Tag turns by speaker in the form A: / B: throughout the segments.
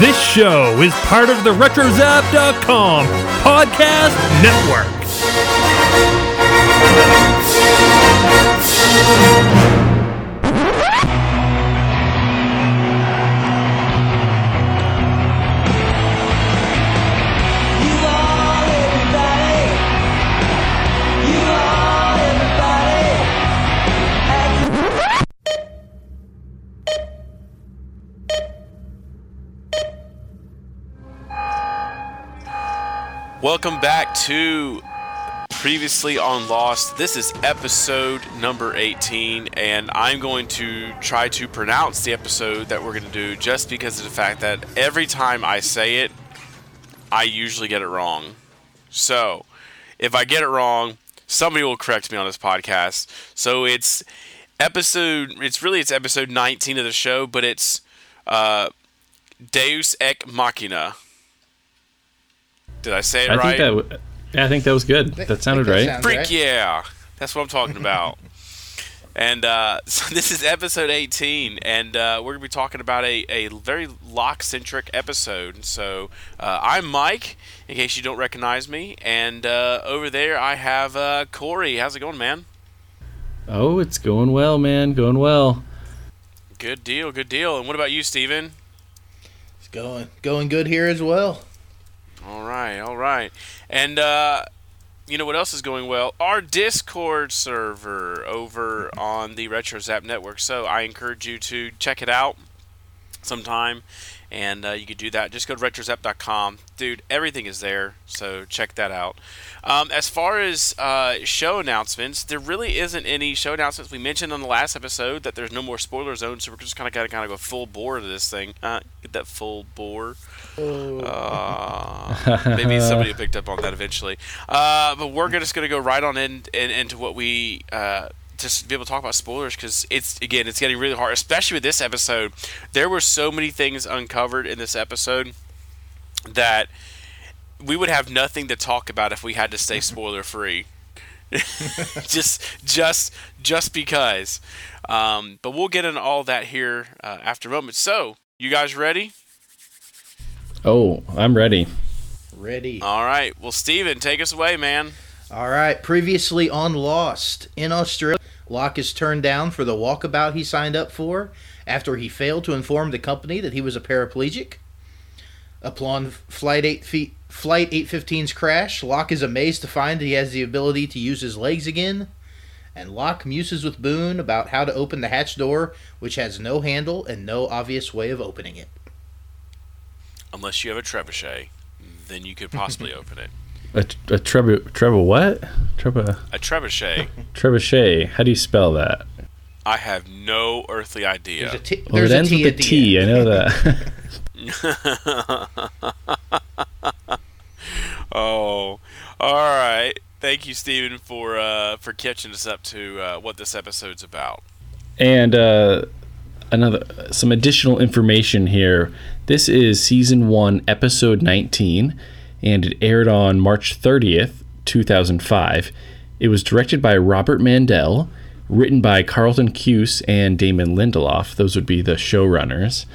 A: This show is part of the RetroZap.com podcast network.
B: Welcome back to Previously on Lost. This is episode number 18, and I'm going to try to pronounce the episode that we're going to do just because of the fact that every time I say it, I usually get it wrong. So, if I get it wrong, somebody will correct me on this podcast. So, it's episode, it's really, it's episode 19 of the show, but it's uh, Deus Ex Machina. Did I say it
C: I
B: right?
C: think that. w- Yeah, I think that was good. That sounded
D: that
C: right.
D: sounds-
B: Freak
D: right?
B: yeah. That's what I'm talking about. and uh, so this is episode 18, and uh, we're going to be talking about a, a very Locke centric episode. So uh, I'm Mike, in case you don't recognize me. And uh, over there, I have uh, Corey. How's it going, man?
C: Oh, it's going well, man. Going well.
B: Good deal, good deal. And what about you, Steven?
D: It's going going good here as well.
B: All right, all right. And uh, you know what else is going well? Our Discord server over on the RetroZap network. So I encourage you to check it out sometime. And uh, you could do that. Just go to retrozap.com. Dude, everything is there. So check that out. Um, as far as uh, show announcements, there really isn't any show announcements. We mentioned on the last episode that there's no more spoiler zone, so we're just kind of got to kind of go full bore to this thing. Uh, get that full bore. Uh, maybe somebody picked up on that eventually. Uh, but we're just going to go right on in, in into what we uh, just be able to talk about spoilers because it's again it's getting really hard, especially with this episode. There were so many things uncovered in this episode that we would have nothing to talk about if we had to stay spoiler free. just just just because. Um, but we'll get into all that here uh, after a moment. So, you guys ready?
C: Oh, I'm ready.
D: Ready.
B: All right. Well, Steven, take us away, man.
D: All right. Previously on Lost in Australia, Locke is turned down for the walkabout he signed up for after he failed to inform the company that he was a paraplegic. Upon flight eight feet, flight 815's crash, Locke is amazed to find that he has the ability to use his legs again. And Locke muses with Boone about how to open the hatch door, which has no handle and no obvious way of opening it.
B: Unless you have a trebuchet, then you could possibly open it.
C: A, a treble, treble what? Treble,
B: A trebuchet,
C: trebuchet. How do you spell that?
B: I have no earthly idea.
D: There's a T,
C: Well, it ends
D: T
C: with a
D: at the
C: T. I know that.
B: oh, all right. Thank you, Steven, for uh, for catching us up to uh, what this episode's about.
C: and uh, another some additional information here. This is season one, episode 19, and it aired on March 30th, 2005. It was directed by Robert Mandel, written by Carlton Cuse and Damon Lindelof. Those would be the showrunners.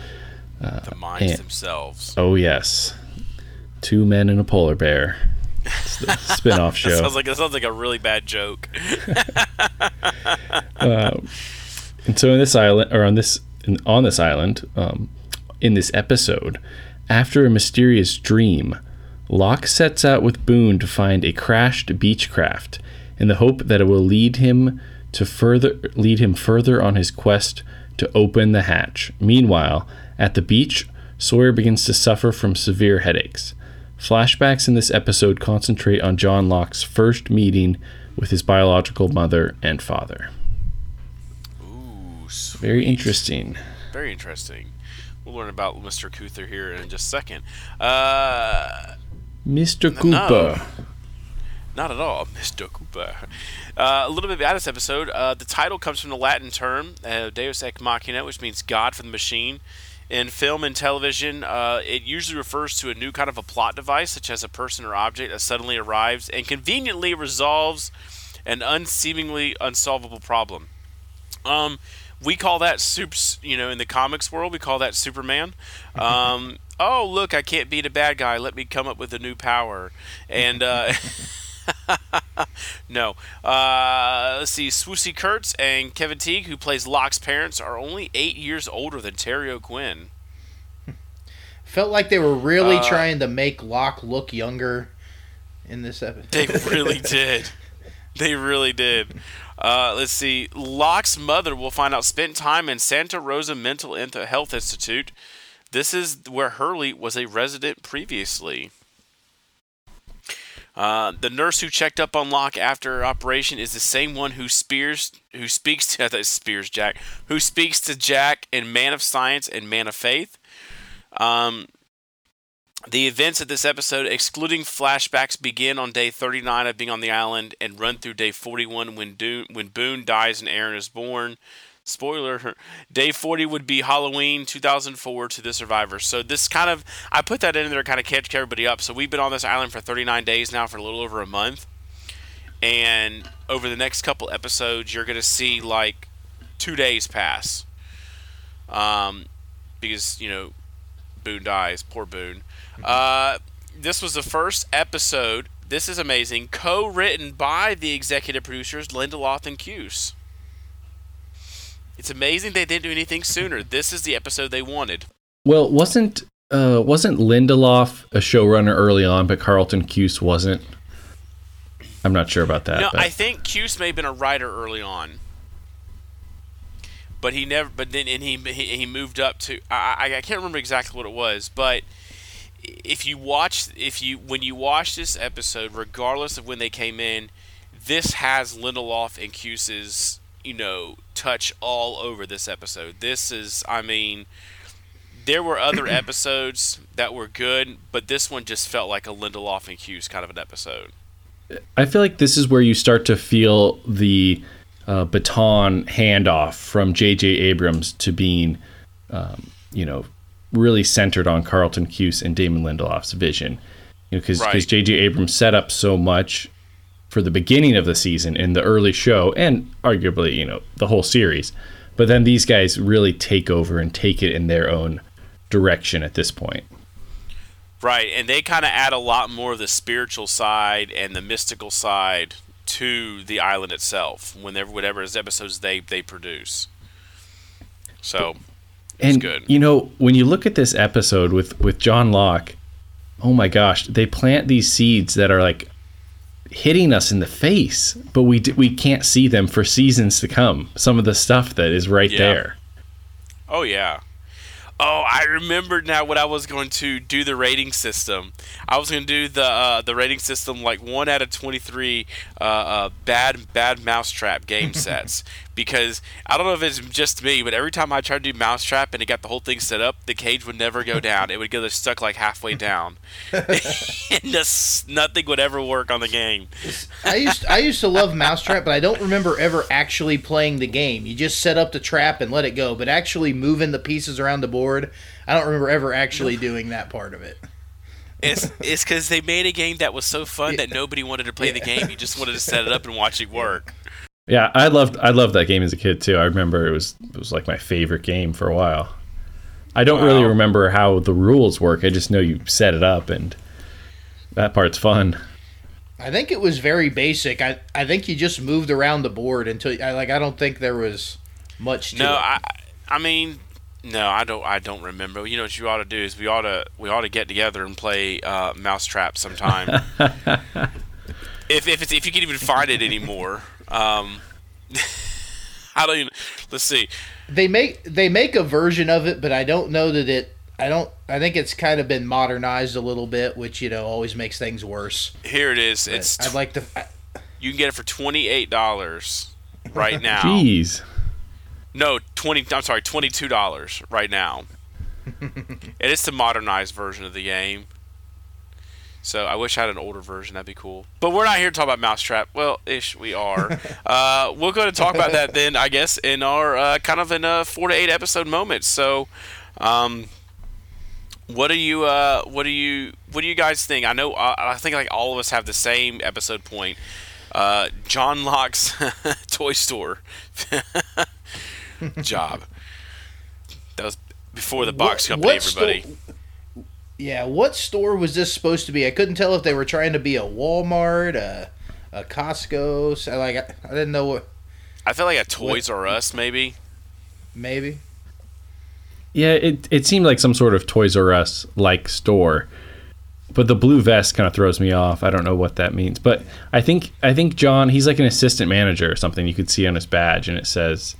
B: The uh, minds
C: and-
B: themselves.
C: Oh yes, two men and a polar bear. It's the spin-off
B: That
C: show.
B: sounds like that sounds like a really bad joke.
C: Uh, And so in this island, or on this in, on this island, um, in this episode, after a mysterious dream, Locke sets out with Boone to find a crashed Beechcraft, in the hope that it will lead him to further lead him further on his quest to open the hatch. Meanwhile, at the beach, Sawyer begins to suffer from severe headaches. Flashbacks in this episode concentrate on John Locke's first meeting with his biological mother and father. Very interesting.
B: Very interesting. We'll learn about Mr. Cuther here in just a second. Uh,
C: Mr.
B: No.
C: Cooper.
B: Not at all, Mr. Cooper. Uh, a little bit about this episode. Uh, the title comes from the Latin term uh, Deus Ex Machina, which means God from the machine. In film and television, uh, it usually refers to a new kind of a plot device, such as a person or object that suddenly arrives and conveniently resolves an unseemingly unsolvable problem. Um, we call that super. You know, in the comics world, we call that Superman. Um, oh, look, I can't beat a bad guy. Let me come up with a new power. And uh, no, uh, let's see. Swoosie Kurtz and Kevin Teague, who plays Locke's parents, are only eight years older than Terry O'Quinn.
D: Felt like they were really
B: Uh,
D: trying to make Locke look younger in this episode.
B: They really did. They really did. Uh, let's see. Locke's mother, we'll find out, spent time in Santa Rosa Mental Health Institute. This is where Hurley was a resident previously. Uh, the nurse who checked up on Locke after operation is the same one who spears, who speaks to was spears Jack, who speaks to Jack in Man of Science and Man of Faith. Um, the events of this episode, excluding flashbacks, begin on day 39 of being on the island and run through day 41 when, Do- when Boone dies and Aaron is born. Spoiler: Day 40 would be Halloween 2004 to the survivors. So this kind of I put that in there to kind of catch everybody up. So we've been on this island for 39 days now, for a little over a month, and over the next couple episodes, you're gonna see like two days pass. Um, because you know Boone dies. Poor Boone. Uh, this was the first episode. This is amazing. Co-written by the executive producers Lindelof and Cuse. It's amazing they didn't do anything sooner. This is the episode they wanted.
C: Well, wasn't uh, wasn't Lindelof a showrunner early on, but Carlton Cuse wasn't? I'm not sure about that.
B: No,
C: but-
B: I think Cuse may have been a writer early on, but he never. But then, and he he, he moved up to. I, I I can't remember exactly what it was, but if you watch, if you when you watch this episode, regardless of when they came in, this has Lindelof and Cuse's you know touch all over this episode. This is, I mean. There were other episodes that were good, but this one just felt like a Lindelof and Cuse kind of an episode.
C: I feel like this is where you start to feel the uh, baton handoff from J.J. Abrams to being, um, you know, really centered on Carlton Cuse and Damon Lindelof's vision. You know, because
B: Right.
C: J.J. Abrams set up so much for the beginning of the season in the early show, and arguably, you know, the whole series. But then these guys really take over and take it in their own direction at this point.
B: Right, and they kind of add a lot more of the spiritual side and the mystical side to the island itself. Whenever whatever episodes they they produce. So
C: and
B: good.
C: you know when you look at this episode with with John Locke, oh my gosh, they plant these seeds that are like hitting us in the face, but we d- we can't see them for seasons to come. Some of the stuff that is right
B: Yeah.
C: there.
B: Oh yeah. Oh, I remembered now what I was going to do the rating system. I was going to do the uh, the rating system like one out of twenty three uh, uh, bad bad mousetrap game sets because I don't know if it's just me, but every time I tried to do mousetrap and it got the whole thing set up, the cage would never go down. It would get stuck like halfway down, and just nothing would ever work on the game.
D: I used I used to love Mousetrap, but I don't remember ever actually playing the game. You just set up the trap and let it go, but actually moving the pieces around the board, I don't remember ever actually doing that part of it.
B: It's it's because they made a game that was so fun that nobody wanted to play the game. You just wanted to set it up and watch it work.
C: Yeah, I loved I loved that game as a kid too. I remember it was it was like my favorite game for a while. I don't really remember how the rules work. I just know you set it up and that part's fun.
D: I think it was very basic. I I think you just moved around the board until I like I don't think there was much to
B: No,
D: it.
B: I, I mean, no, I don't. I don't remember. You know what you ought to do is we ought to we ought to get together and play uh, Mousetrap sometime. if if it's, if you can even find it anymore. Um, I don't even. Let's see.
D: they make they make a version of it, but I don't know that it. I don't. I think it's kind of been modernized a little bit, which you know always makes things worse.
B: Here it is.
D: But
B: It's
D: I'd like to. I,
B: you can get it for twenty eight dollars right now.
C: Jeez.
B: No, twenty. I'm sorry, twenty two dollars right now. and it's the modernized version of the game. So I wish I had an older version. That'd be cool. But we're not here to talk about Mousetrap. Well, ish, we are. uh, we're going to talk about that then, I guess, in our uh, kind of in a four to eight episode moment. So, um, what do you uh, what do you what do you guys think? I know uh, I think like all of us have the same episode point. Uh, John Locke's toy store. job. That was before the box
D: What-
B: company. everybody.
D: sto- yeah, what store was this supposed to be? I couldn't tell if they were trying to be a Walmart, a, a Costco. So like I, I didn't know what.
B: I feel like a Toys R Us maybe.
D: Maybe.
C: Yeah, it it seemed like some sort of Toys R Us like store. But the blue vest kind of throws me off. I don't know what that means. But I think I think John, he's like an assistant manager or something you could see on his badge and it says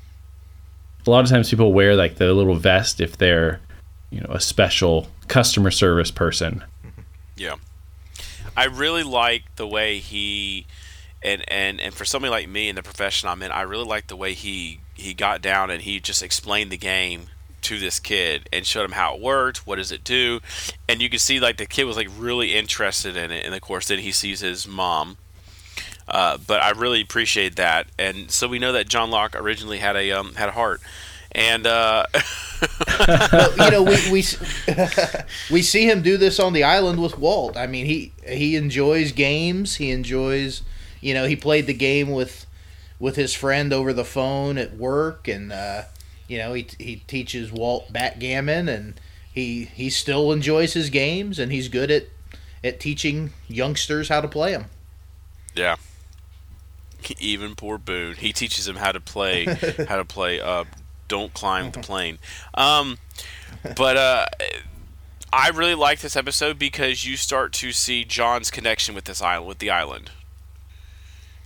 C: a lot of times people wear like the little vest if they're, you know, a special customer service person.
B: Yeah. I really like the way he and and and for somebody like me in the profession I'm in, I really like the way he he got down and he just explained the game to this kid and showed him how it worked, what does it do, and you can see like the kid was like really interested in it, and of course then he sees his mom. Uh, but I really appreciate that, and so we know that John Locke originally had a um, had a heart, and uh,
D: Well, you know, we we we see him do this on the island with Walt. I mean, he he enjoys games. He enjoys, you know, he played the game with with his friend over the phone at work, and uh, you know, he he teaches Walt backgammon, and he he still enjoys his games, and he's good at at teaching youngsters how to play them.
B: Yeah. Even poor Boone. He teaches him how to play how to play uh don't climb the plane. Um but uh I really like this episode because you start to see John's connection with this island with the island.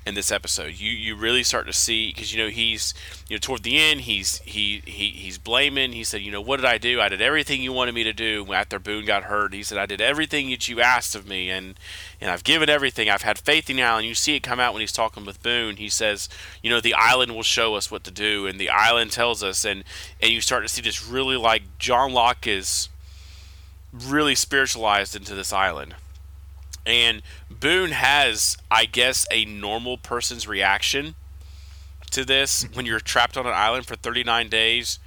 B: In this episode, you you really start to see because you know he's you know toward the end he's he, he he's blaming. He said, you know, what did I do? I did everything you wanted me to do. After Boone got hurt, he said, I did everything that you asked of me, and and I've given everything. I've had faith in the island. You see it come out when he's talking with Boone. He says, you know, the island will show us what to do, and the island tells us, and and you start to see this really like John Locke is really spiritualized into this island. And Boone has, I guess, a normal person's reaction to this when you're trapped on an island for 39 days.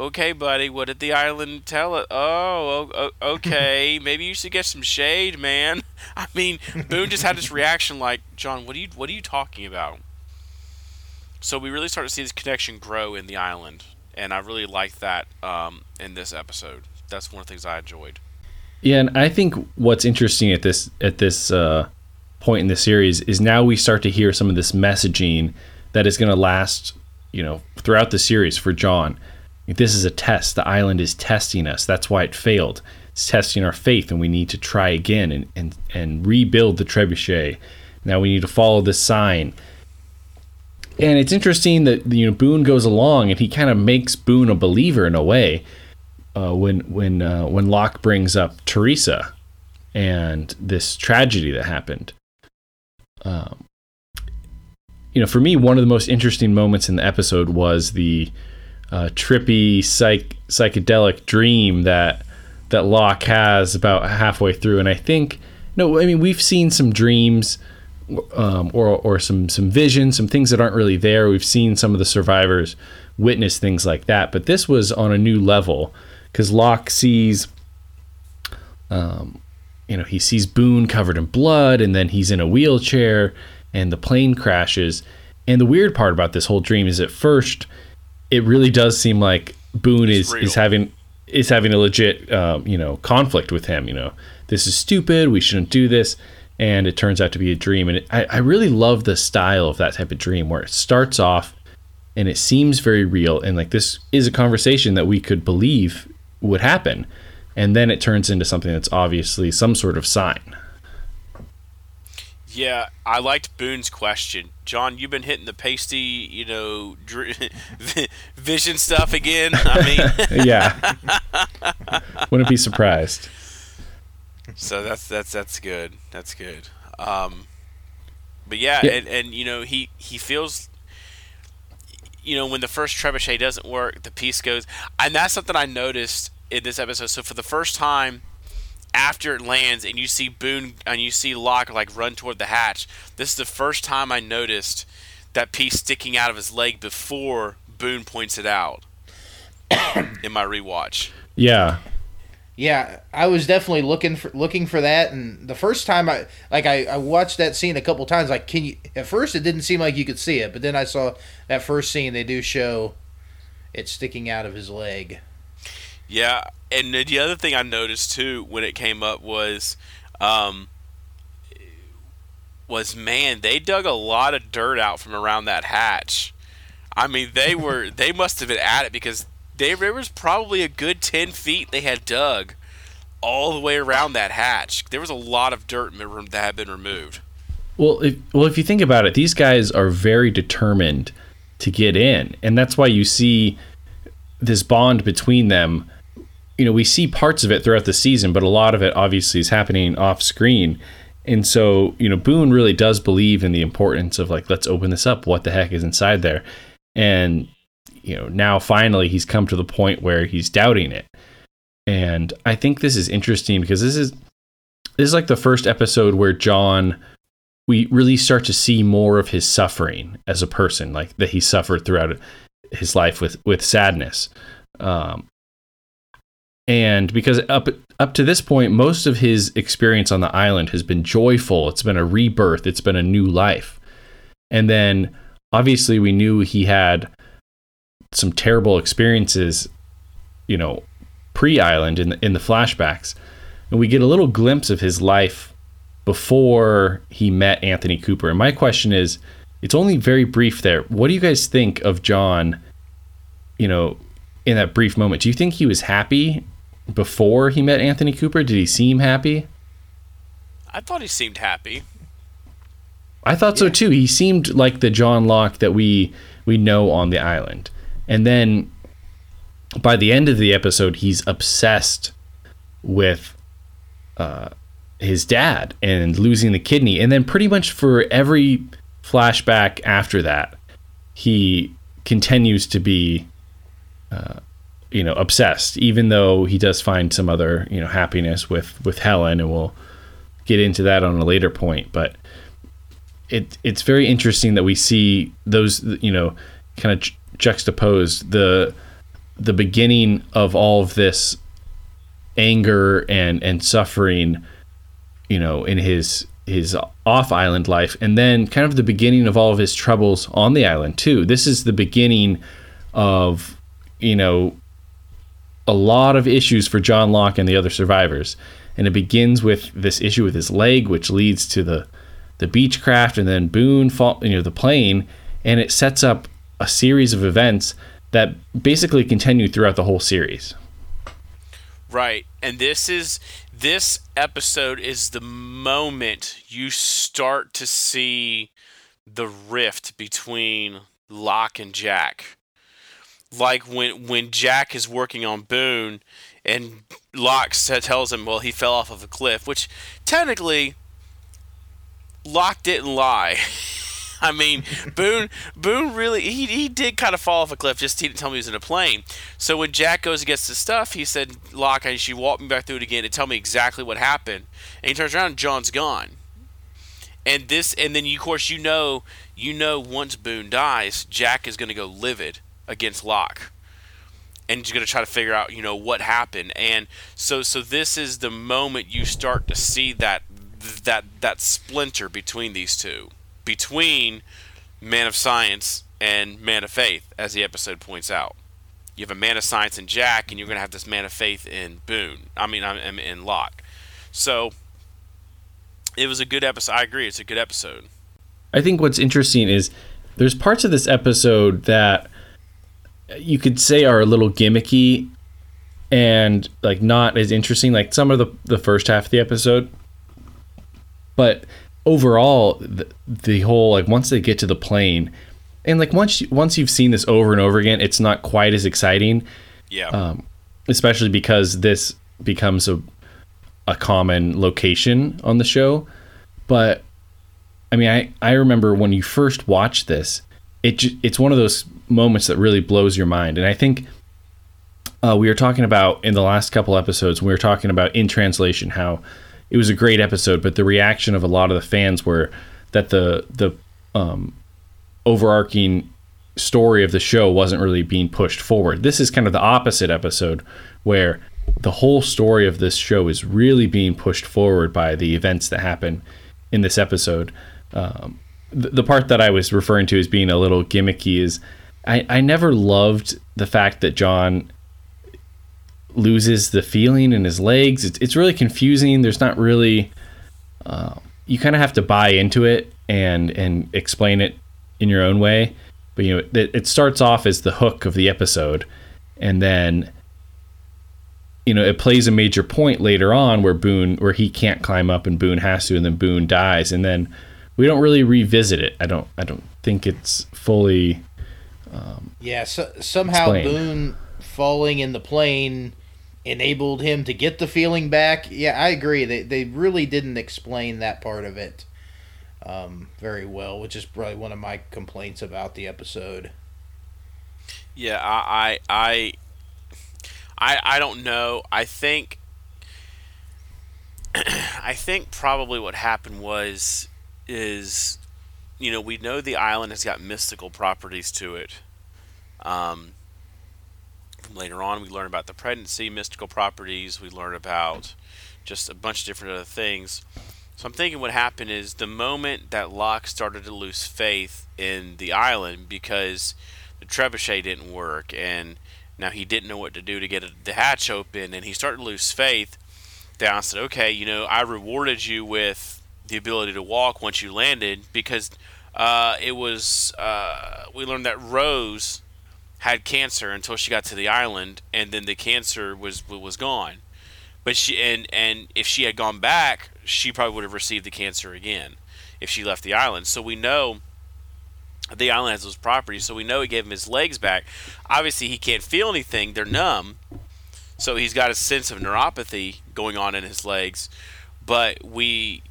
B: Okay, buddy, what did the island tell it? Oh, okay, maybe you should get some shade, man. I mean, Boone just had this reaction like, John, what are you what are you talking about? So we really start to see this connection grow in the island, and I really like that um, in this episode. That's one of the things I enjoyed.
C: Yeah, and I think what's interesting at this at this uh, point in the series is now we start to hear some of this messaging that is going to last, you know, throughout the series for John. This is a test. The island is testing us. That's why it failed. It's testing our faith, and we need to try again and and, and rebuild the trebuchet. Now we need to follow this sign. And it's interesting that you know Boone goes along and he kind of makes Boone a believer in a way uh, when when uh, when Locke brings up Teresa and this tragedy that happened. Um, you know, for me, one of the most interesting moments in the episode was the uh, trippy psych psychedelic dream that that Locke has about halfway through, and I think no, I mean we've seen some dreams. Um, or, or some some visions, some things that aren't really there. We've seen some of the survivors witness things like that, but this was on a new level because Locke sees, um, you know, he sees Boone covered in blood, and then he's in a wheelchair, and the plane crashes. And the weird part about this whole dream is, at first, it really does seem like Boone
B: It's
C: is
B: real.
C: is having is having a legit, um, you know, conflict with him. You know, this is stupid. We shouldn't do this. And it turns out to be a dream. And it, I, I really love the style of that type of dream where it starts off and it seems very real and like this is a conversation that we could believe would happen and then it turns into something that's obviously some sort of sign
B: Yeah, I liked Boone's question. John, you've been hitting the pasty, you know, dr- vision stuff again. I mean,
C: yeah wouldn't be surprised
B: so that's that's that's good. That's good. Um, but yeah,
C: Yeah.
B: and and you know he he feels. You know, when the first trebuchet doesn't work, the piece goes, and that's something I noticed in this episode. So for the first time, after it lands and you see Boone and you see Locke like run toward the hatch, this is the first time I noticed that piece sticking out of his leg before Boone points it out in my rewatch.
C: yeah
D: Yeah, I was definitely looking for looking for that, and the first time I like I, I watched that scene a couple times. Like, can you? At first, it didn't seem like you could see it, but then I saw that first scene. They do show it sticking out of his leg.
B: Yeah, and the other thing I noticed too when it came up was, um, was man, they dug a lot of dirt out from around that hatch. I mean, they were they must have been at it because they there was probably a good ten feet they had dug all the way around that hatch. There was a lot of dirt that had been removed.
C: Well, if, well, if you think about it, these guys are very determined to get in, and that's why you see this bond between them. You know, we see parts of it throughout the season, but a lot of it obviously is happening off screen. And so, you know, Boone really does believe in the importance of like, let's open this up. What the heck is inside there? And, you know, now finally he's come to the point where he's doubting it. And I think this is interesting because this is this is like the first episode where John we really start to see more of his suffering as a person, like that he suffered throughout his life with with sadness. Um, and because up up to this point, most of his experience on the island has been joyful. It's been a rebirth. It's been a new life. And then obviously we knew he had some terrible experiences, you know, pre-island in the, in the flashbacks, and we get a little glimpse of his life before he met Anthony Cooper. And my question is, it's only very brief there. What do you guys think of John? You know, in that brief moment, do you think he was happy before he met Anthony Cooper? Did he seem happy?
B: I thought he seemed happy.
C: I thought yeah. so too. He seemed like the John Locke that we we know on the island. And then by the end of the episode, he's obsessed with uh, his dad and losing the kidney. And then pretty much for every flashback after that, he continues to be, uh, you know, obsessed. Even though he does find some other, you know, happiness with with Helen, and we'll get into that on a later point. But it it's very interesting that we see those, you know, kind of juxtaposed the the beginning of all of this anger and and suffering you know in his his off island life and then kind of the beginning of all of his troubles on the island too this is the beginning of you know a lot of issues for John Locke and the other survivors and it begins with this issue with his leg which leads to the the Beechcraft and then Boone fall, you know the plane and it sets up a series of events that basically continue throughout the whole series.
B: Right. And this is this episode is the moment you start to see the rift between Locke and Jack. Like when when Jack is working on Boone and Locke tells him, well, he fell off of a cliff, which technically Locke didn't lie. I mean, Boone Boone really he, he did kind of fall off a cliff. Just he didn't tell me he was in a plane. So when Jack goes against the stuff, he said, "Locke, I she walk me back through it again to tell me exactly what happened." And he turns around, and John's gone. And this, and then you, of course, you know, you know, once Boone dies, Jack is going to go livid against Locke and he's going to try to figure out you know what happened and so so this is the moment you start to see that that that splinter between these two between man of science and man of faith, as the episode points out. You have a man of science in Jack, and you're going to have this man of faith in Boone. I mean, I'm in Locke. So it was a good episode. I agree. It's a good episode.
C: I think what's interesting is there's parts of this episode that you could say are a little gimmicky and like not as interesting like some of the the first half of the episode. But overall the, the whole like once they get to the plane and like once you, once you've seen this over and over again it's not quite as exciting.
B: Yeah.
C: Um, especially because this becomes a a common location on the show. But i mean i i remember when you first watched this it it's one of those moments that really blows your mind and i think uh, we were talking about in the last couple episodes we were talking about in translation how it was a great episode, but the reaction of a lot of the fans were that the the um, overarching story of the show wasn't really being pushed forward. This is kind of the opposite episode where the whole story of this show is really being pushed forward by the events that happen in this episode. Um, the, part that I was referring to as being a little gimmicky is I I never loved the fact that John loses the feeling in his legs. It's it's really confusing. There's not really uh, you kind of have to buy into it and and explain it in your own way. But you know, it, it starts off as the hook of the episode, and then you know it plays a major point later on where Boone where he can't climb up and Boone has to, and then Boone dies, and then we don't really revisit it. I don't I don't think it's fully. Um,
D: yeah, so, somehow
C: explained.
D: Boone falling in the plane enabled him to get the feeling back. Yeah, I agree. They they really didn't explain that part of it um, very well, which is probably one of my complaints about the episode.
B: Yeah, I, I, I, I, I don't know. I think, I think probably what happened was, is, you know, we know the island has got mystical properties to it. Um, later on, we learn about the pregnancy, mystical properties. We learn about just a bunch of different other things. So I'm thinking what happened is the moment that Locke started to lose faith in the island because the trebuchet didn't work and now he didn't know what to do to get the hatch open and he started to lose faith. Down said, "Okay, you know, I rewarded you with the ability to walk once you landed because uh, it was uh, we learned that Rose had cancer until she got to the island and then the cancer was was gone." But she and and if she had gone back, she probably would have received the cancer again if she left the island. So we know the island has those properties, so we know he gave him his legs back. Obviously, he can't feel anything; they're numb. So he's got a sense of neuropathy going on in his legs. But we,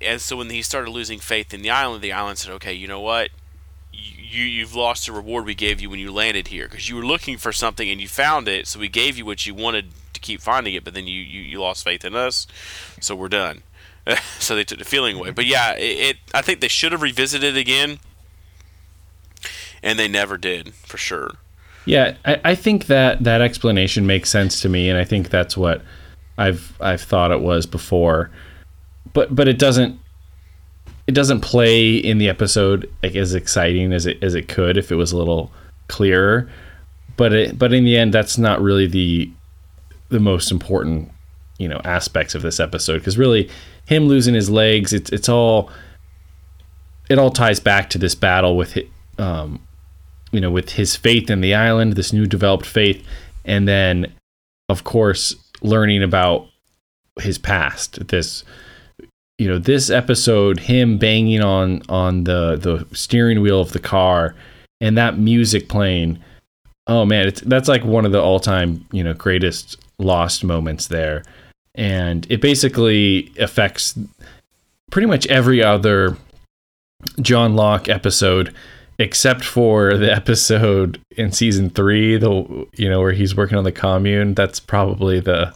B: and so when he started losing faith in the island, the island said, "Okay, you know what? You you've lost the reward we gave you when you landed here because you were looking for something and you found it. So we gave you what you wanted to keep finding it, but then you you, you lost faith in us. So we're done." so they took the feeling away. But yeah, it, it I think they should have revisited it again, and they never did for sure.
C: Yeah, I, I think that that explanation makes sense to me, and I think that's what I've I've thought it was before. But but it doesn't it doesn't play in the episode like as exciting as it as it could if it was a little clearer. But it but in the end, that's not really the the most important you know aspects of this episode because really him losing his legs it's it's all it all ties back to this battle with um you know with his faith in the island this new developed faith and then of course learning about his past this you know this episode him banging on on the the steering wheel of the car and that music playing. Oh man it's that's like one of the all-time you know greatest lost moments there. And it basically affects pretty much every other John Locke episode except for the episode in season 3 the you know where he's working on the commune that's probably the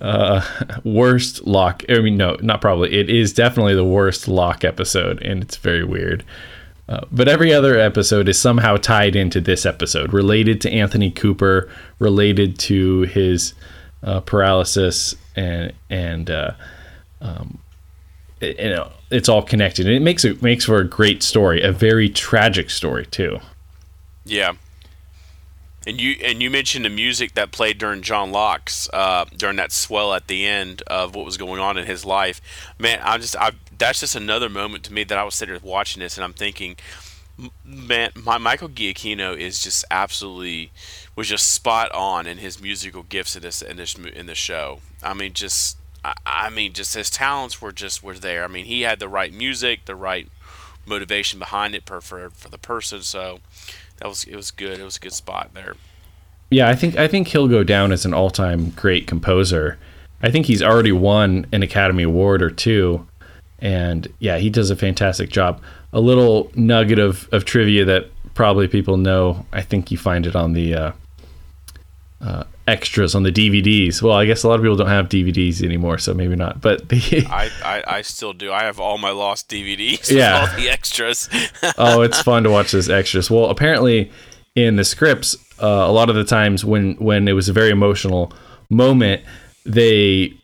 C: uh, worst Locke. I mean no not probably it is definitely the worst Locke episode and it's very weird uh, but every other episode is somehow tied into this episode, related to Anthony Cooper, related to his uh, paralysis, and and uh, um, you know it's all connected. And it makes it makes for a great story, a very tragic story too.
B: Yeah. And you and you mentioned the music that played during John Locke's uh, during that swell at the end of what was going on in his life. Man, I just I that's just another moment to me that I was sitting there watching this and I'm thinking, man, my Michael Giacchino is just absolutely was just spot on in his musical gifts in this in this in the show. I mean, just I, mean, just his talents were just were there. I mean, he had the right music, the right motivation behind it for for, for the person. So that was it was good. It was a good spot there.
C: Yeah, I think I think he'll go down as an all-time great composer. I think he's already won an Academy Award or two, and yeah, he does a fantastic job. A little nugget of, of trivia that probably people know. I think you find it on the uh, uh, extras on the DVDs. Well, I guess a lot of people don't have DVDs anymore, so maybe not. But the
B: I, I, I still do. I have all my lost DVDs.
C: Yeah.
B: All the extras.
C: oh, it's fun to watch those extras. Well, apparently in the scripts, uh, a lot of the times when when it was a very emotional moment, they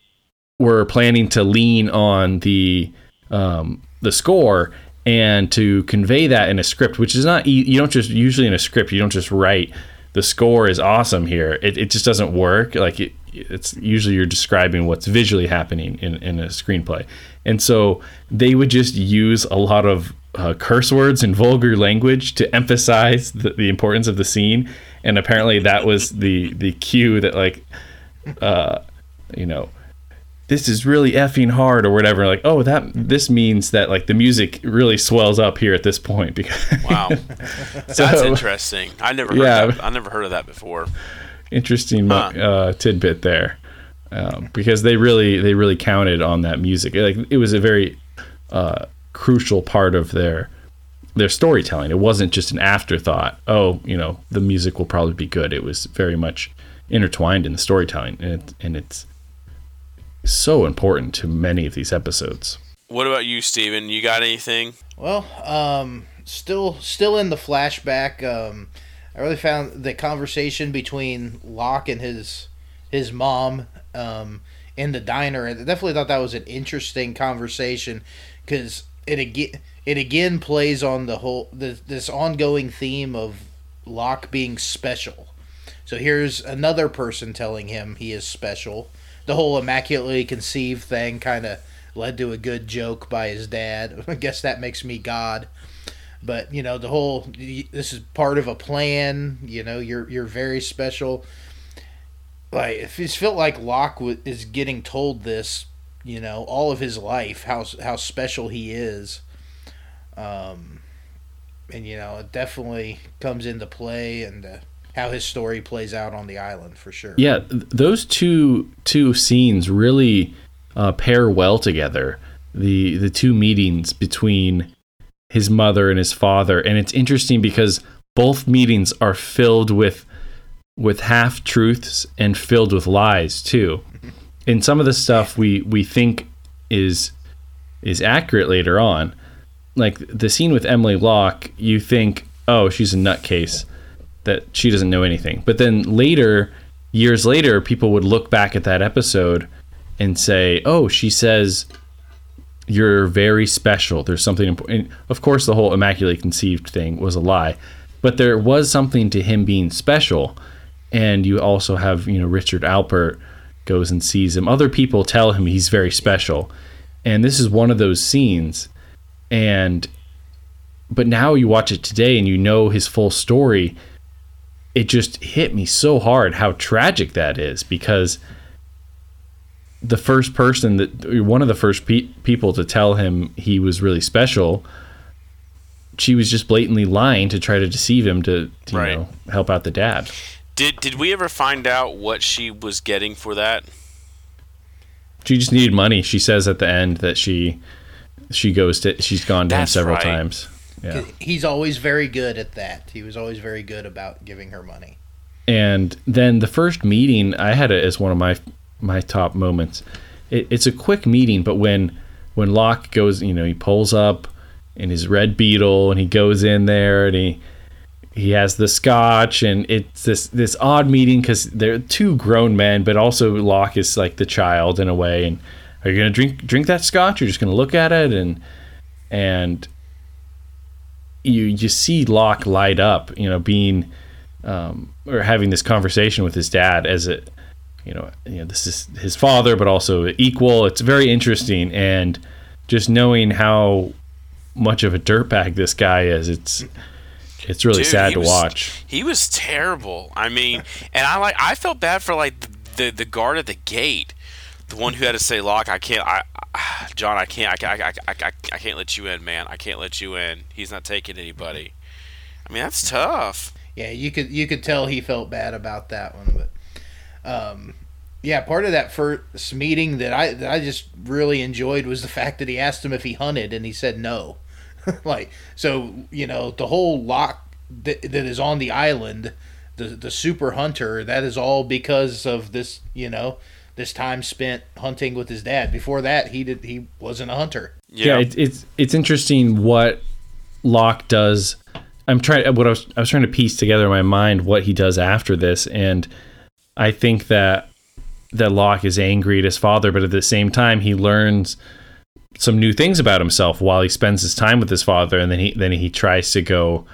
C: were planning to lean on the um, the score, and to convey that in a script, which is not you don't just usually in a script you don't just write the score is awesome here. It, it just doesn't work. Like it, it's usually you're describing what's visually happening in, in a screenplay. And so they would just use a lot of uh, curse words and vulgar language to emphasize the, the importance of the scene. And apparently that was the, the cue that like, uh, you know, this is really effing hard or whatever. Like oh that this means that like the music really swells up here at this point because
B: wow. So, that's interesting. I never heard yeah, that. i never heard of that before.
C: Interesting huh. uh, tidbit there. Um, because they really they really counted on that music. Like it was a very uh, crucial part of their their storytelling. It wasn't just an afterthought. Oh you know the music will probably be good. It was very much intertwined in the storytelling. And, it, and it's so important to many of these episodes.
B: What about you, Steven? You got anything?
D: Well, um, still, still in the flashback. Um, I really found the conversation between Locke and his his mom um, in the diner. I definitely thought that was an interesting conversation because it again it again plays on the whole this, this ongoing theme of Locke being special. So here's another person telling him he is special, the whole immaculately conceived thing kind of led to a good joke by his dad. I guess that makes me God. But you know, the whole this is part of a plan. You know, you're you're very special. Like it's felt like Locke is getting told this, you know, all of his life how how special he is. Um, and you know, it definitely comes into play and. Uh, how his story plays out on the island for sure.
C: Yeah, those two two scenes really uh, pair well together. The the two meetings between his mother and his father, and it's interesting because both meetings are filled with with half truths and filled with lies too. And some of the stuff we we think is is accurate later on, like the scene with Emily Locke, you think, oh, she's a nutcase that she doesn't know anything. But then later, years later, people would look back at that episode and say, "Oh, she says you're very special. There's something important." Of course, the whole immaculately conceived thing was a lie, but there was something to him being special. And you also have, you know, Richard Alpert goes and sees him. Other people tell him he's very special. And this is one of those scenes. And but now you watch it today and you know his full story it just hit me so hard how tragic that is because the first person that one of the first pe- people to tell him he was really special she was just blatantly lying to try to deceive him to, to right. you know help out the dad
B: did did we ever find out what she was getting for that
C: she just needed money she says at the end that she she goes to she's gone to That's him several right. times yeah.
D: He's always very good at that. He was always very good about giving her money.
C: And then the first meeting, I had it as one of my my top moments. It, it's a quick meeting, but when when Locke goes, you know, he pulls up in his red beetle and he goes in there and he he has the scotch and it's this this odd meeting because they're two grown men, but also Locke is like the child in a way. And are you gonna drink drink that scotch? You're just gonna look at it and and you you see Locke light up, you know, being um, or having this conversation with his dad as a you know, you know, this is his father, but also equal. It's very interesting, and just knowing how much of a dirtbag this guy is, it's it's really Dude, sad to
B: was,
C: watch.
B: He was terrible. I mean, and I like I felt bad for like the the guard at the gate, the one who had to say, "Locke, I can't. I John, I can't, I, I, I, I, I can't let you in, man. I can't let you in. He's not taking anybody. I mean, that's tough.
D: Yeah, you could you could tell he felt bad about that one, but um, yeah, part of that first meeting that I that I just really enjoyed was the fact that he asked him if he hunted and he said no. like so, you know, the whole Locke that, that is on the island, the the super hunter, that is all because of this, you know, this time spent hunting with his dad. Before that, he did he wasn't a hunter.
C: Yeah, yeah it, it's it's interesting what Locke does. I'm trying what I was I was trying to piece together in my mind what he does after this, and I think that that Locke is angry at his father, but at the same time he learns some new things about himself while he spends his time with his father, and then he then he tries to go,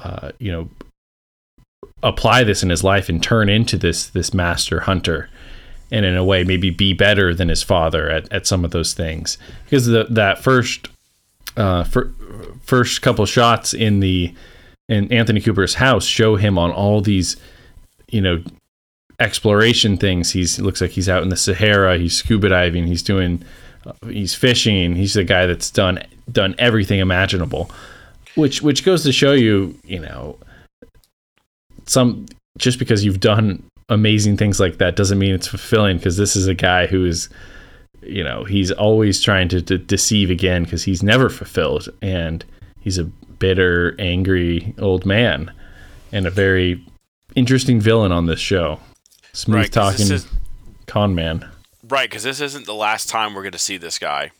C: uh, you know, apply this in his life and turn into this this master hunter, and in a way maybe be better than his father at, at some of those things because the, that first uh, fir- first couple shots in the in Anthony Cooper's house show him on all these, you know, exploration things. He's looks like he's out in the Sahara. He's scuba diving. He's doing, uh, he's fishing. He's the guy that's done done everything imaginable, which which goes to show you, you know, some just because you've done amazing things like that doesn't mean it's fulfilling. Because this is a guy who is, you know, he's always trying to, to deceive again because he's never fulfilled, and he's a bitter, angry old man, and a very interesting villain on this show. Smooth
B: Right,
C: talking
B: is-
C: con man.
B: Right, because this isn't the last time we're going to see this guy.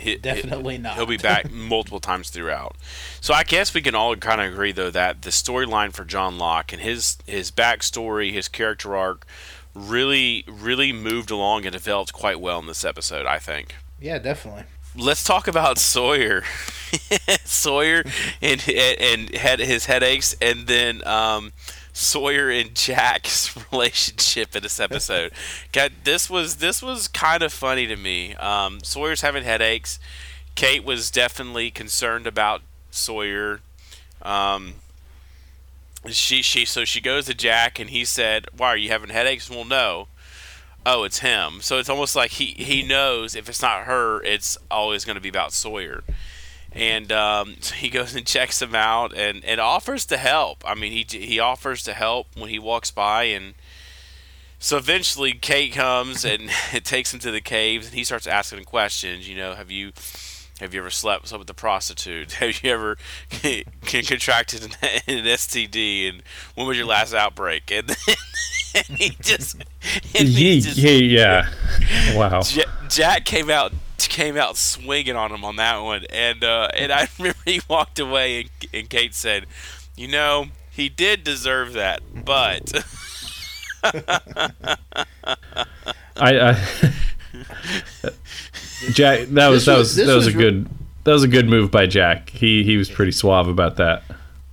B: He-
D: Definitely
B: he-
D: not.
B: He'll be back multiple times throughout. So I guess we can all kind of agree, though, that the storyline for John Locke and his his backstory, his character arc, really, really moved along and developed quite well in this episode. I think.
D: Yeah, definitely.
B: Let's talk about Sawyer, Sawyer, and and had his headaches, and then um, Sawyer and Jack's relationship in this episode. God, this was this was kind of funny to me. Um, Sawyer's having headaches. Kate was definitely concerned about Sawyer. Um, she she so she goes to Jack and he said, "Why are you having headaches?" Well, no oh, it's him. So it's almost like he, he knows if it's not her, it's always going to be about Sawyer. And um, so he goes and checks him out and, and offers to help. I mean, he he offers to help when he walks by, and so eventually Kate comes and it takes him to the caves, and he starts asking him questions. You know, have you have you ever slept with a prostitute? Have you ever contracted an, an STD? And when was your last outbreak? And, and he just and he
C: Yeah,
B: just-
C: yeah, yeah. Wow.
B: Ja- Jack came out came out swinging on him on that one, and uh, and I remember he walked away, and, and Kate said, "You know, he did deserve that, but."
C: I, I Jack, that was
D: This
C: that
D: was-
C: was that was,
D: was
C: a
D: re-
C: good that was a good move by Jack. He he was pretty suave about that.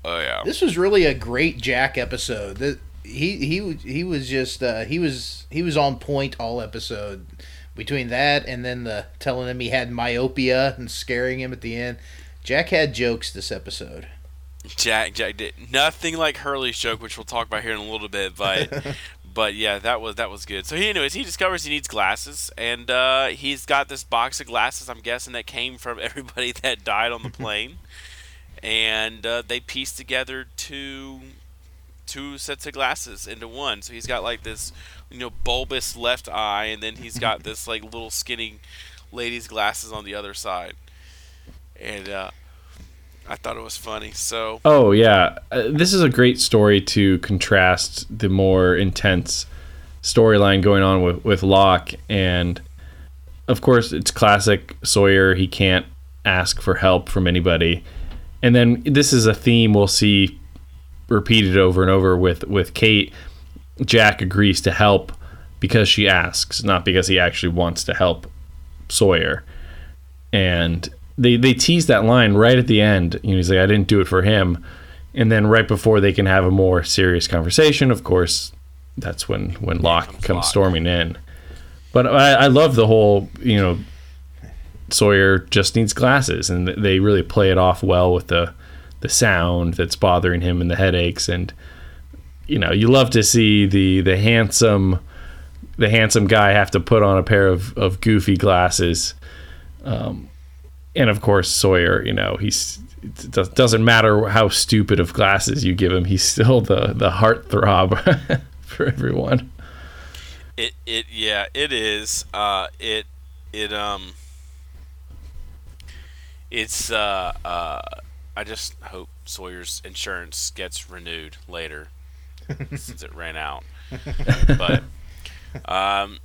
B: oh yeah,
D: This was really a great Jack episode. The, he he he was just uh, he was he was on point all episode. Between that and then the telling him he had myopia and scaring him at the end, Jack had jokes this episode.
B: Jack Jack did nothing like Hurley's joke, which we'll talk about here in a little bit, but. But yeah, that was that was good. So he, anyways, he discovers he needs glasses, and uh, he's got this box of glasses. I'm guessing that came from everybody that died on the plane, and uh, they pieced together two two sets of glasses into one. So he's got like this, you know, bulbous left eye, and then he's got this like little skinny lady's glasses on the other side. And uh, I thought it was funny. So
C: Oh yeah, uh, this is a great story to contrast the more intense storyline going on with with Locke, and of course it's classic Sawyer. He can't ask for help from anybody, and then this is a theme we'll see repeated over and over with with Kate. Jack agrees to help because she asks, not because he actually wants to help Sawyer. And they they tease that line right at the end. You know, he's like, "I didn't do it for him," and then right before they can have a more serious conversation, of course, that's when when Locke
B: comes
C: comes storming in. But I, I love the whole, you know, Sawyer just needs glasses, and they really play it off well with the the sound that's bothering him and the headaches, and you know, you love to see the the handsome the handsome guy have to put on a pair of, of goofy glasses. Um, and of course Sawyer, you know, he's it does- doesn't matter how stupid of glasses you give him, he's still the the heartthrob for everyone.
B: It it yeah it is. Uh, it it um. It's uh uh. I just hope Sawyer's insurance gets renewed later, since it ran out. But um,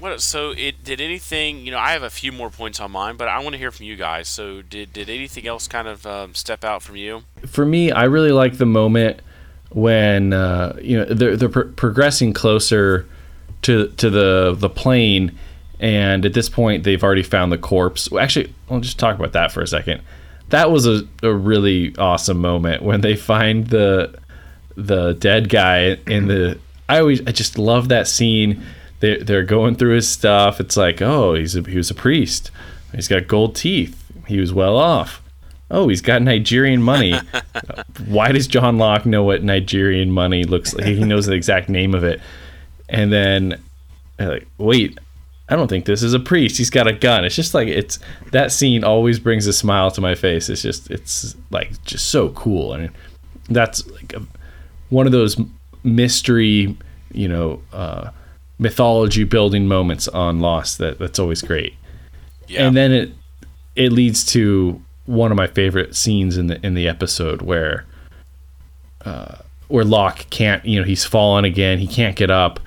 B: what? So it did anything? You know, I have a few more points on mine, but I want to hear from you guys. So did did anything else kind of um, step out from you?
C: For me, I really like the moment when uh, you know they're they're pro- progressing closer to to the the plane, And at this point, they've already found the corpse. Actually, I'll just talk about that for a second. That was a, a really awesome moment when they find the the dead guy in the. I always I just love that scene. They they're going through his stuff. It's like, oh, he's a, he was a priest. He's got gold teeth. He was well off. Oh, he's got Nigerian money. Why does John Locke know what Nigerian money looks like? He knows the exact name of it. And then, like, wait, I don't think this is a priest. He's got a gun. It's just like it's that scene always brings a smile to my face. It's just it's like just so cool, and that's like a, one of those mystery, you know, uh, mythology building moments on Lost that that's always great.
B: Yeah.
C: And then it it leads to one of my favorite scenes in the in the episode where uh, where Locke can't you know he's fallen again he can't get up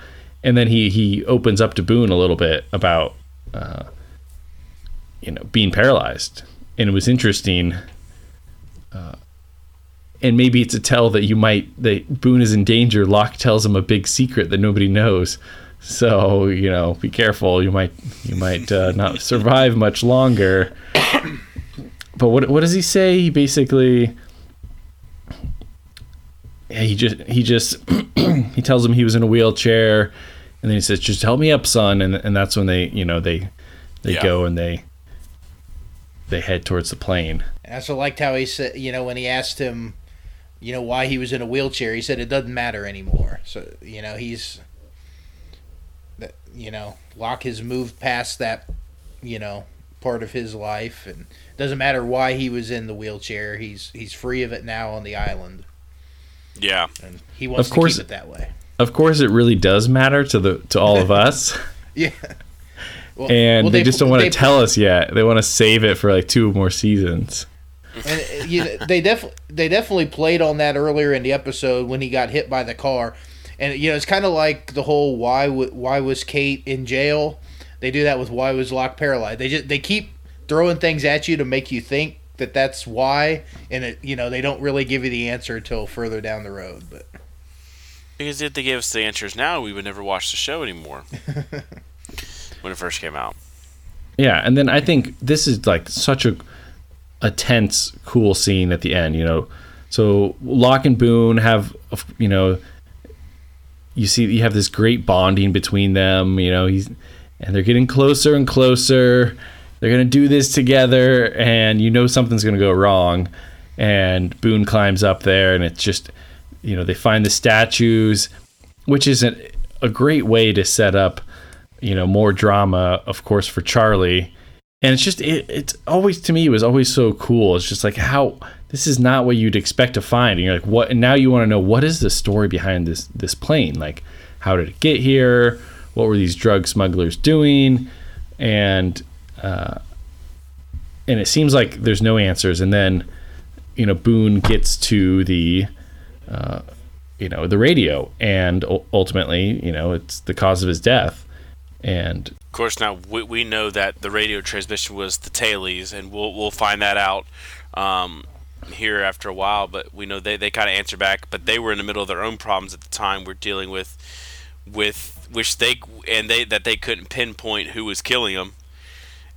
C: and then he he opens up to Boone a little bit about uh, you know being paralyzed. And it was interesting uh, and maybe it's a tell that you might that Boone is in danger. Locke tells him a big secret that nobody knows. So you know be careful. You might you might uh, not survive much longer. But what what does he say? He basically he just he just he tells him he was in a wheelchair and then he says just help me up son and and that's when they you know they they
B: Yeah.
C: go and they they head towards the plane.
D: And I also liked how he said, you know, when he asked him, you know, why he was in a wheelchair, he said it doesn't matter anymore. So, you know, he's, that, you know, Locke has moved past that, you know, part of his life, and doesn't matter why he was in the wheelchair. He's he's free of it now on the island,
B: Yeah.
D: and he wants
C: Of course-
D: to keep it that way.
C: Of course it really does matter to the to all of us.
D: Yeah. Well,
C: and
D: well,
C: they, just don't want to tell us yet. They want to save it for like two more seasons.
D: And uh, you know, they def they definitely played on that earlier in the episode when he got hit by the car, and you know it's kind of like the whole why w- why was Kate in jail? They do that with why was Locke paralyzed. They just they keep throwing things at you to make you think that that's why, and it you know they don't really give you the answer until further down the road. But
B: Because if they gave us the answers now, we would never watch the show anymore. when it first came out.
C: Yeah, and then I think this is like such a a tense, cool scene at the end. You know, so Locke and Boone have, you know, you see you have this great bonding between them. You know, he's and they're getting closer and closer. They're gonna do this together, and you know something's gonna go wrong. And Boone climbs up there, and it's just, you know, they find the statues, which is a, a great way to set up you know more drama of course for charlie. And it's just it, it's always to me it was always so cool. It's just like how this is not what you'd expect to find. And you're like what and now you want to know what is the story behind this this plane? Like how did it get here? What were these drug smugglers doing? And uh and it seems like there's no answers and then you know boone gets to the uh you know the radio and ultimately you know it's the cause of his death and
B: Of course, now we, we know that the radio transmission was the tailies, and we'll we'll find that out um, here after a while. But we know they, they kind of answer back, but they were in the middle of their own problems at the time. We're dealing with with which they and they that they couldn't pinpoint who was killing them,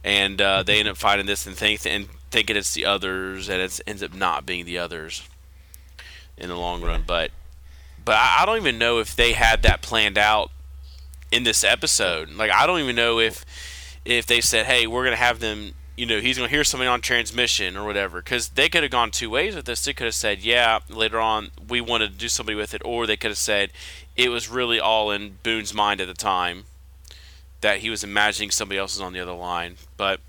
B: and uh, they end up finding this and think and thinking it's the others, and it ends up not being the others in the long run. But but I, I don't even know if they had that planned out in this episode. Like I don't even know if if they said, "Hey, we're gonna have them." You know, he's gonna hear something on transmission or whatever. Because they could have gone two ways with this. They could have said, "Yeah, later on we wanted to do somebody with it," or they could have said, "It was really all in Boone's mind at the time that he was imagining somebody else was on the other line." But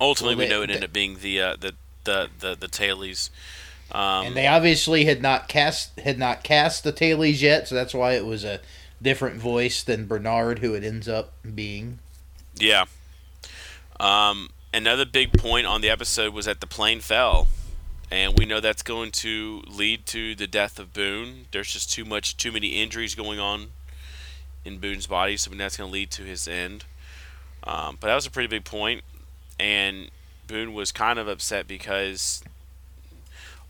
B: ultimately,
D: Well,
B: we know it ended up being the uh, the the the the tailies. Um,
D: and they obviously had not cast had not cast the tailies yet, so that's why it was a different voice than Bernard, who it ends up being.
B: Yeah. Um, another big point on the episode was that the plane fell, and we know that's going to lead to the death of Boone. There's just too much, too many injuries going on in Boone's body, so that's going to lead to his end. Um, but that was a pretty big point, and Boone was kind of upset because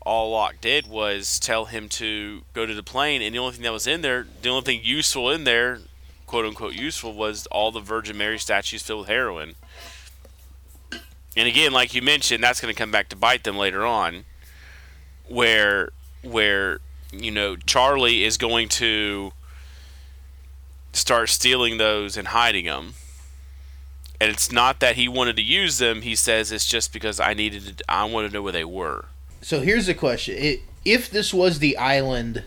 B: all Locke did was tell him to go to the plane, and the only thing that was in there, the only thing useful in there, quote unquote useful was all the Virgin Mary statues filled with heroin. And again, like you mentioned, that's going to come back to bite them later on, where where you know Charlie is going to start stealing those and hiding them. And it's not that he wanted to use them. He says it's just because I needed. To, I want to know where they were.
D: So here's the question: it, If this was the island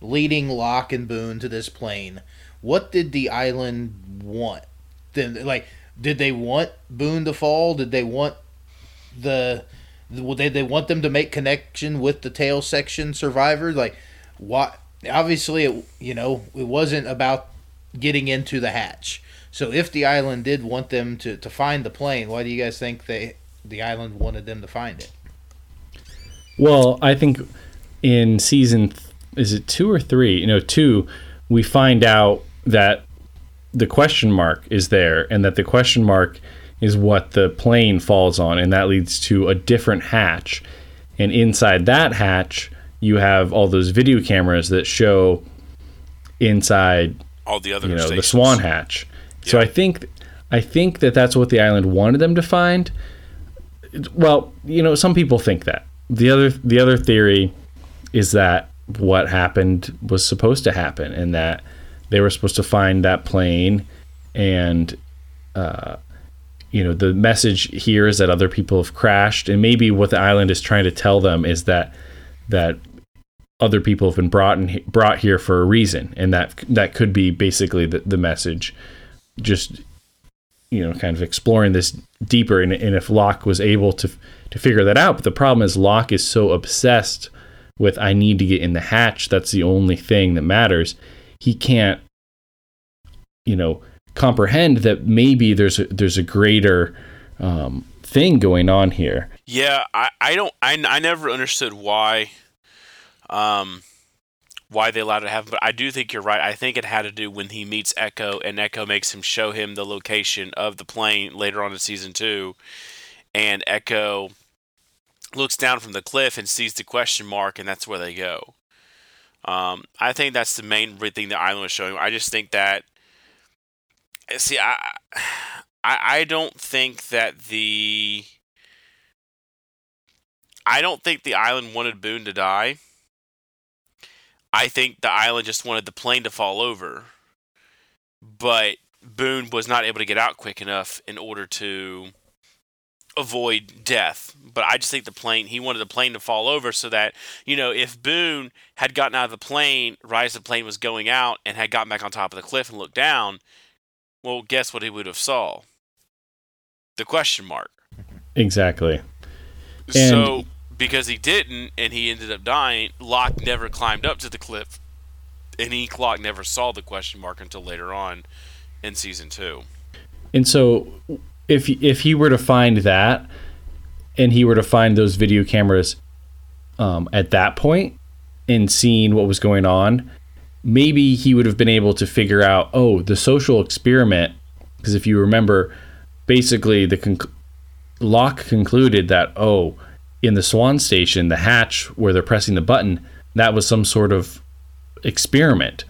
D: leading Locke and Boone to this plane, what did the island want? Then, like, did they want Boone to fall? Did they want the did they want them to make connection with the tail section survivors? Like, what? Obviously, it you know it wasn't about getting into the hatch. So if the island did want them to, to find the plane, why do you guys think they the island wanted them to find it?
C: Well, I think in season is it two or three? You know, two, we find out that the question mark is there, and that the question mark is what the plane falls on, and that leads to a different hatch. And inside that hatch, you have all those video cameras that show inside
B: all the other
C: you know
B: stations.
C: the swan hatch. So i think i think that that's what the island wanted them to find. Well you know some people think that. The other the other theory is that what happened was supposed to happen and that they were supposed to find that plane and uh, you know the message here is that other people have crashed and maybe what the island is trying to tell them is that that other people have been brought in, brought here for a reason. And that that could be basically the, the message just you know kind of exploring this deeper. And, and if Locke was able to to figure that out but the problem is Locke is so obsessed with I need to get in the hatch that's the only thing that matters he can't you know comprehend that maybe there's a, there's a greater um, thing going on here.
B: Yeah, I, I don't I, I never understood why um why they allowed it to happen, but I do think you're right. I think it had to do when he meets Echo and Echo makes him show him the location of the plane later on in season 2 and Echo looks down from the cliff and sees the question mark and that's where they go. Um, I think that's the main thing the island was showing. I just think that see I I, I don't think that the I don't think the island wanted Boone to die. I think the island just wanted the plane to fall over. But Boone was not able to get out quick enough in order to avoid death. But I just think the plane he wanted the plane to fall over so that, you know, if Boone had gotten out of the plane right as the plane was going out and had gotten back on top of the cliff and looked down, well guess what he would have saw? The question mark.
C: exactly
B: so because he didn't and he ended up dying, Locke never climbed up to the cliff, and Ink Locke never saw the question mark until later on in season two.
C: And so, if if he were to find that, and he were to find those video cameras um, at that point, and seeing what was going on, maybe he would have been able to figure out, oh, the social experiment. Because if you remember, basically the conc- Locke concluded that, oh, in the Swan Station, the hatch where they're pressing the button, that was some sort of experiment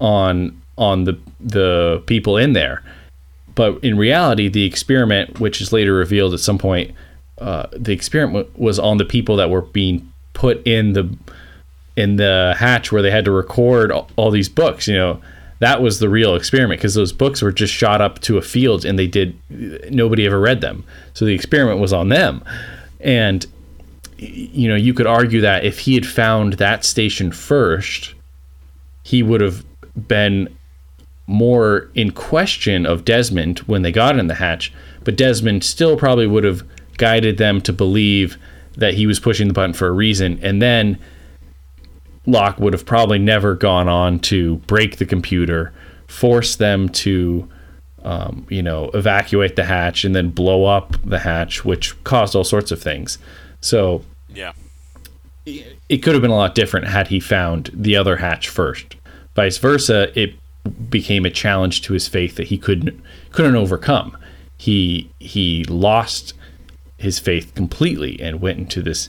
C: on on the the people in there. But in reality, the experiment, which is later revealed at some point, uh, the experiment was on the people that were being put in the in the hatch where they had to record all, all these books. You know, that was the real experiment because those books were just shot up to a field and they did nobody ever read them. So the experiment was on them, and you know you could argue that if he had found that station first, he would have been more in question of Desmond when they got in the hatch, but Desmond still probably would have guided them to believe that he was pushing the button for a reason, and then Locke would have probably never gone on to break the computer, force them to, um, you know, evacuate the hatch and then blow up the hatch, which caused all sorts of things. So
B: Yeah.
C: it could have been a lot different had he found the other hatch first. Vice versa, it became a challenge to his faith that he couldn't couldn't overcome. He he lost his faith completely and went into this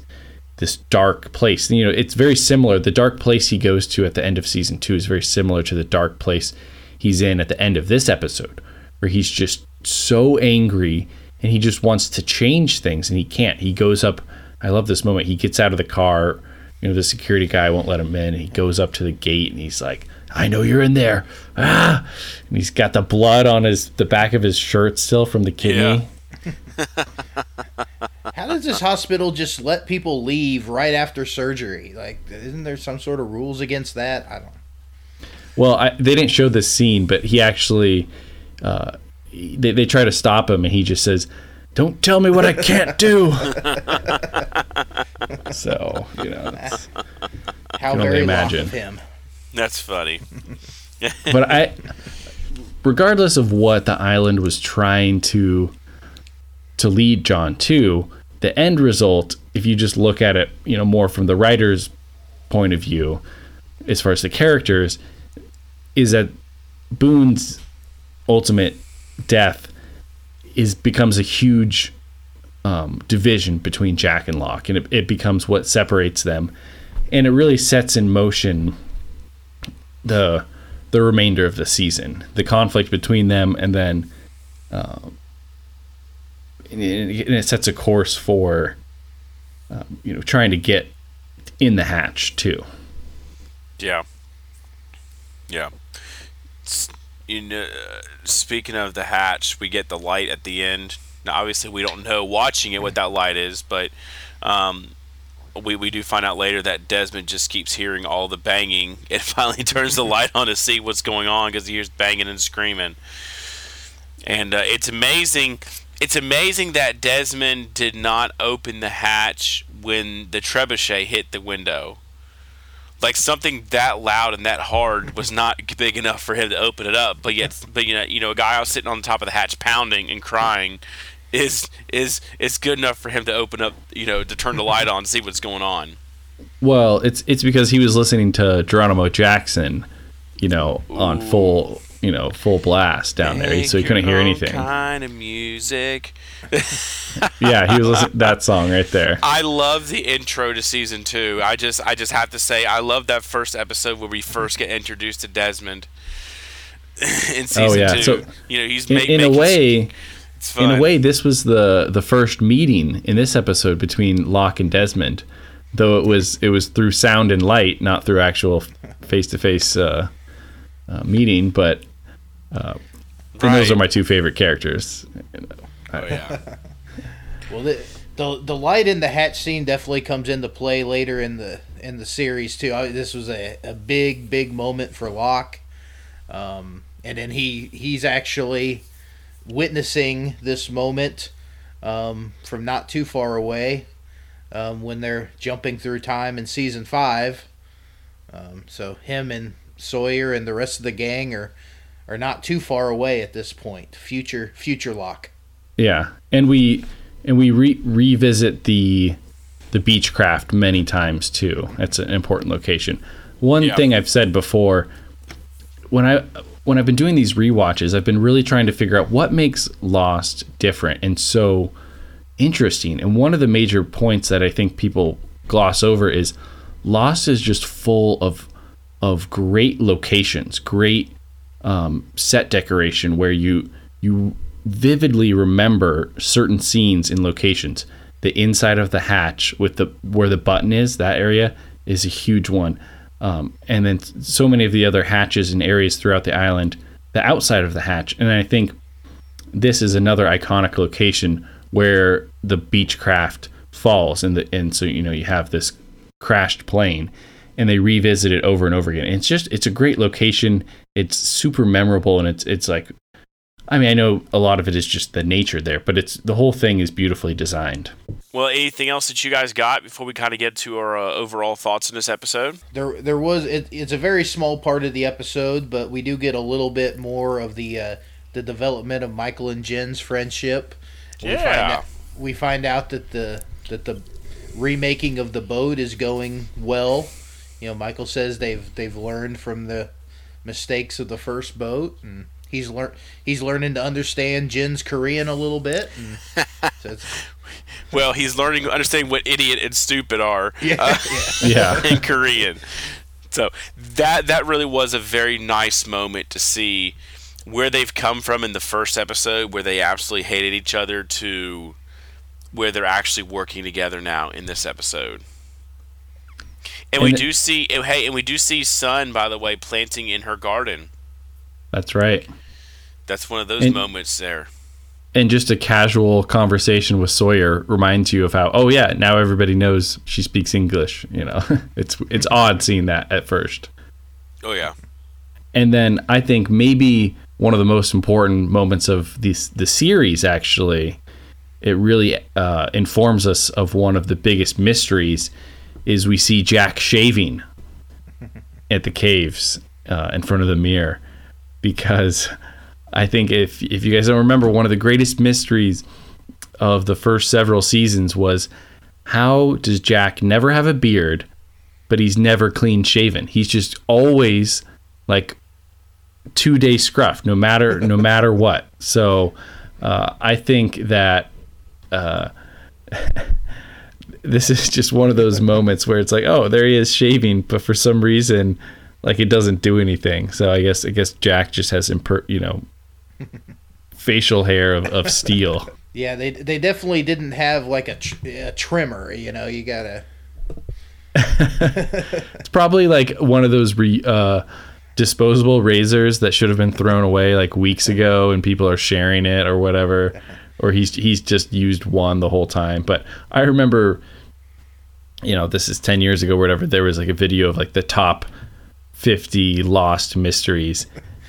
C: this dark place. You know, it's very similar. The dark place he goes to at the end of season two is very similar to the dark place he's in at the end of this episode, where he's just so angry and he just wants to change things and he can't. He goes up. I love this moment. He gets out of the car. You know, the security guy won't let him in. And he goes up to the gate and he's like, I know you're in there. Ah! And he's got the blood on his the back of his shirt still from the kidney.
D: How does this hospital just let people leave right after surgery? Like, isn't there some sort of rules against that? I don't.
C: Well, I, they didn't show this scene, but he actually, uh, they, they try to stop him, and he just says, "Don't tell me what I can't do." so you know, it's-
D: How
C: can only
D: very
C: imagine.
D: long of him.
B: That's funny.
C: but I, regardless of what the island was trying to to lead John to, the end result, if you just look at it, you know, more from the writer's point of view, as far as the characters, is that Boone's ultimate death is becomes a huge um, division between Jack and Locke, and it, it becomes what separates them, and it really sets in motion the the remainder of the season, the conflict between them, and then um, and it, and it sets a course for um, you know trying to get in the hatch too.
B: Yeah. Yeah. You know, uh, speaking of the hatch, we get the light at the end. Now, obviously, we don't know watching it what that light is, but um, we, we do find out later that Desmond just keeps hearing all the banging and finally turns the light on to see what's going on because he hears banging and screaming. And uh, it's amazing. It's amazing that Desmond did not open the hatch when the trebuchet hit the window like something that loud and that hard was not big enough for him to open it up. But yet, but you know, you know, a guy out sitting on the top of the hatch pounding and crying is is is good enough for him to open up, you know, to turn the light on, see what's going on.
C: Well, it's it's because he was listening to Geronimo Jackson, you know, on full you know full blast down there, so he couldn't hear anything.
B: Kind of music.
C: Yeah, he was listening that song right there.
B: I love the intro to season two. I just I just have to say I love that first episode where we first get introduced to Desmond. in season
C: Oh, yeah,
B: two,
C: so
B: you know he's
C: In,
B: ma-
C: in a way,
B: it's
C: in a way, this was the the first meeting in this episode between Locke and Desmond, though it was it was through sound and light, not through actual face to face meeting. But uh, and those are my two favorite characters.
B: Oh yeah.
D: Well, the, the the light in the hatch scene definitely comes into play later in the in the series too. I, this was a, a big big moment for Locke, um, and then he he's actually witnessing this moment um, from not too far away um, when they're jumping through time in season five. Um, so him and Sawyer and the rest of the gang are are not too far away at this point. Future future Locke.
C: Yeah, and we and we re- revisit the the Beechcraft many times too. That's an important location. One
B: Yeah.
C: thing I've said before when I when I've been doing these rewatches, I've been really trying to figure out what makes Lost different and so interesting. And one of the major points that I think people gloss over is Lost is just full of of great locations, great um, set decoration where you you vividly remember certain scenes in locations. The inside of the hatch with the where the button is, that area is a huge one. Um, and then so many of the other hatches and areas throughout the island, the outside of the hatch. And I think this is another iconic location where the Beechcraft falls, and the and so you know you have this crashed plane, and they revisit it over and over again. And it's just it's a great location. It's super memorable, and it's it's like, I mean, I know a lot of it is just the nature there, but it's the whole thing is beautifully designed.
B: Well, anything else that you guys got before we kind of get to our uh, overall thoughts in this episode?
D: there there was it, it's a very small part of the episode, but we do get a little bit more of the uh, the development of Michael and Jin's friendship. We find
B: Yeah.
D: out, we find out that the that the remaking of the boat is going well. You know, Michael says they've they've learned from the mistakes of the first boat, and he's learned he's learning to understand Jin's Korean a little bit. And so it's,
B: Well, he's learning, understanding what idiot and stupid are
D: yeah,
B: uh,
D: yeah.
C: Yeah,
B: in Korean. So that that really was a very nice moment to see where they've come from in the first episode, where they absolutely hated each other, to where they're actually working together now in this episode. And,
C: And
B: we
C: it-
B: do see, hey, and we do see Sun, by the way, planting in her garden.
C: That's right.
B: That's one of those
C: And-
B: moments there.
C: And just a casual conversation with Sawyer reminds you of how, oh yeah, now everybody knows she speaks English. You know, it's it's odd seeing that at first.
B: Oh yeah,
C: And then I think maybe one of the most important moments of this the series actually, it really uh, informs us of one of the biggest mysteries, is we see Jack shaving at the caves uh, in front of the mirror, because I think if if you guys don't remember, one of the greatest mysteries of the first several seasons was how does Jack never have a beard, but he's never clean shaven. He's just always like two day scruff, no matter no matter what. So uh, I think that uh, this is just one of those moments where it's like, oh, there he is shaving, but for some reason, like it doesn't do anything. So I guess I guess Jack just has imper- you know facial hair of, of steel.
D: Yeah, they they definitely didn't have like a, tr- a trimmer. You know, you gotta.
C: It's probably like one of those re, uh, disposable razors that should have been thrown away like weeks ago, and people are sharing it or whatever. Or he's he's just used one the whole time. But I remember, you know, this is ten years ago, whatever. There was like a video of like the top fifty lost mysteries.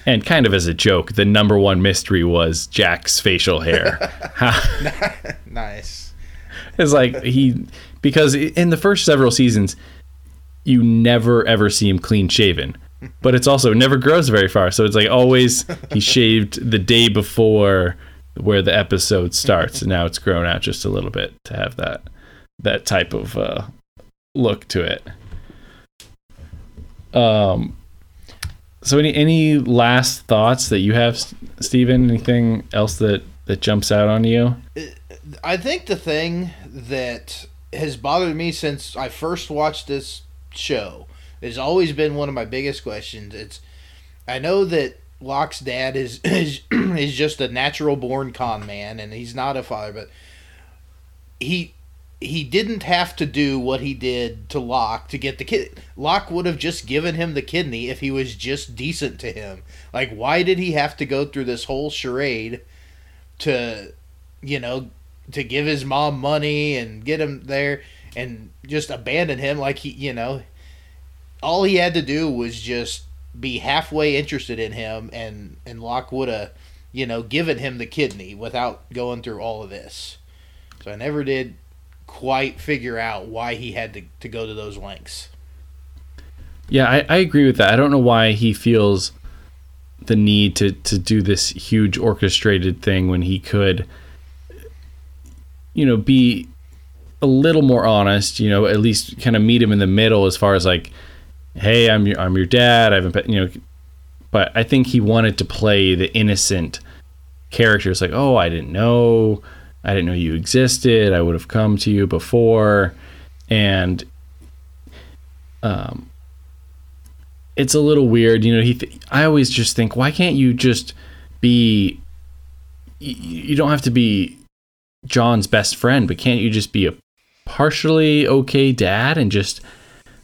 C: And kind of as a joke, the number one mystery was Jack's facial hair.
D: Nice.
C: It's like he because in the first several seasons, you never ever see him clean shaven, but it's also never grows very far. So it's like always he shaved the day before where the episode starts, and now it's grown out just a little bit to have that that type of uh, look to it. Um. So any any last thoughts that you have, Steven? Anything else that that jumps out on you?
D: I think the thing that has bothered me since I first watched this show has always been one of my biggest questions. It's I know that Locke's dad is is, is just a natural born con man and he's not a father, but he he didn't have to do what he did to Locke to get the kid. Locke would have just given him the kidney if he was just decent to him. Like, why did he have to go through this whole charade to, you know, to give his mom money and get him there and just abandon him? Like, he, you know, all he had to do was just be halfway interested in him, and and Locke would have, you know, given him the kidney without going through all of this. So I never did quite figure out why he had to, to go to those lengths.
C: Yeah, I, I agree with that. I don't know why he feels the need to, to do this huge orchestrated thing when he could, you know, be a little more honest. You know, at least kind of meet him in the middle as far as like, hey, I'm your I'm your dad. I haven't, been, you know, but I think he wanted to play the innocent character. It's Like, oh, I didn't know, I didn't know you existed. I would have come to you before, and um it's a little weird. You know, he. Th- I always just think, why can't you just be? You don't have to be John's best friend, but can't you just be a partially okay dad and just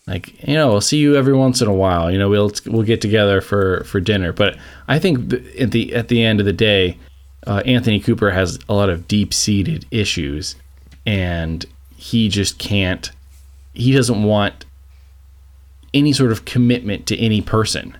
C: like you know, we'll see you every once in a while. You know, we'll we'll get together for for dinner. But I think at the at the end of the day, uh, Anthony Cooper has a lot of deep seated issues, and he just can't. He doesn't want any sort of commitment to any person.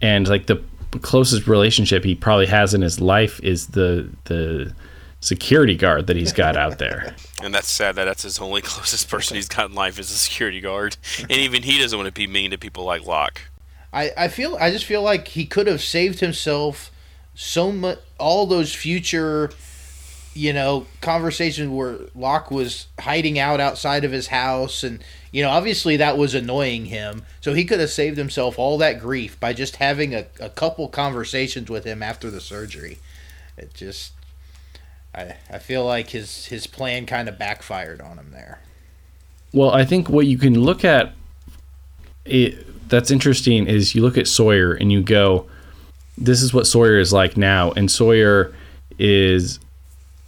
C: And like the closest relationship he probably has in his life is the the security guard that he's got out there.
B: And that's sad that that's his only closest person he's got in life is a security guard. And even he doesn't want to be mean to people like Locke.
D: I, I feel I just feel like he could have saved himself so much all those future you know conversations where Locke was hiding out outside of his house and you know obviously that was annoying him so he could have saved himself all that grief by just having a, a couple conversations with him after the surgery it just I, I feel like his his plan kind of backfired on him there
C: Well, I think what you can look at it, that's interesting is you look at Sawyer and you go, this is what Sawyer is like now, and Sawyer is,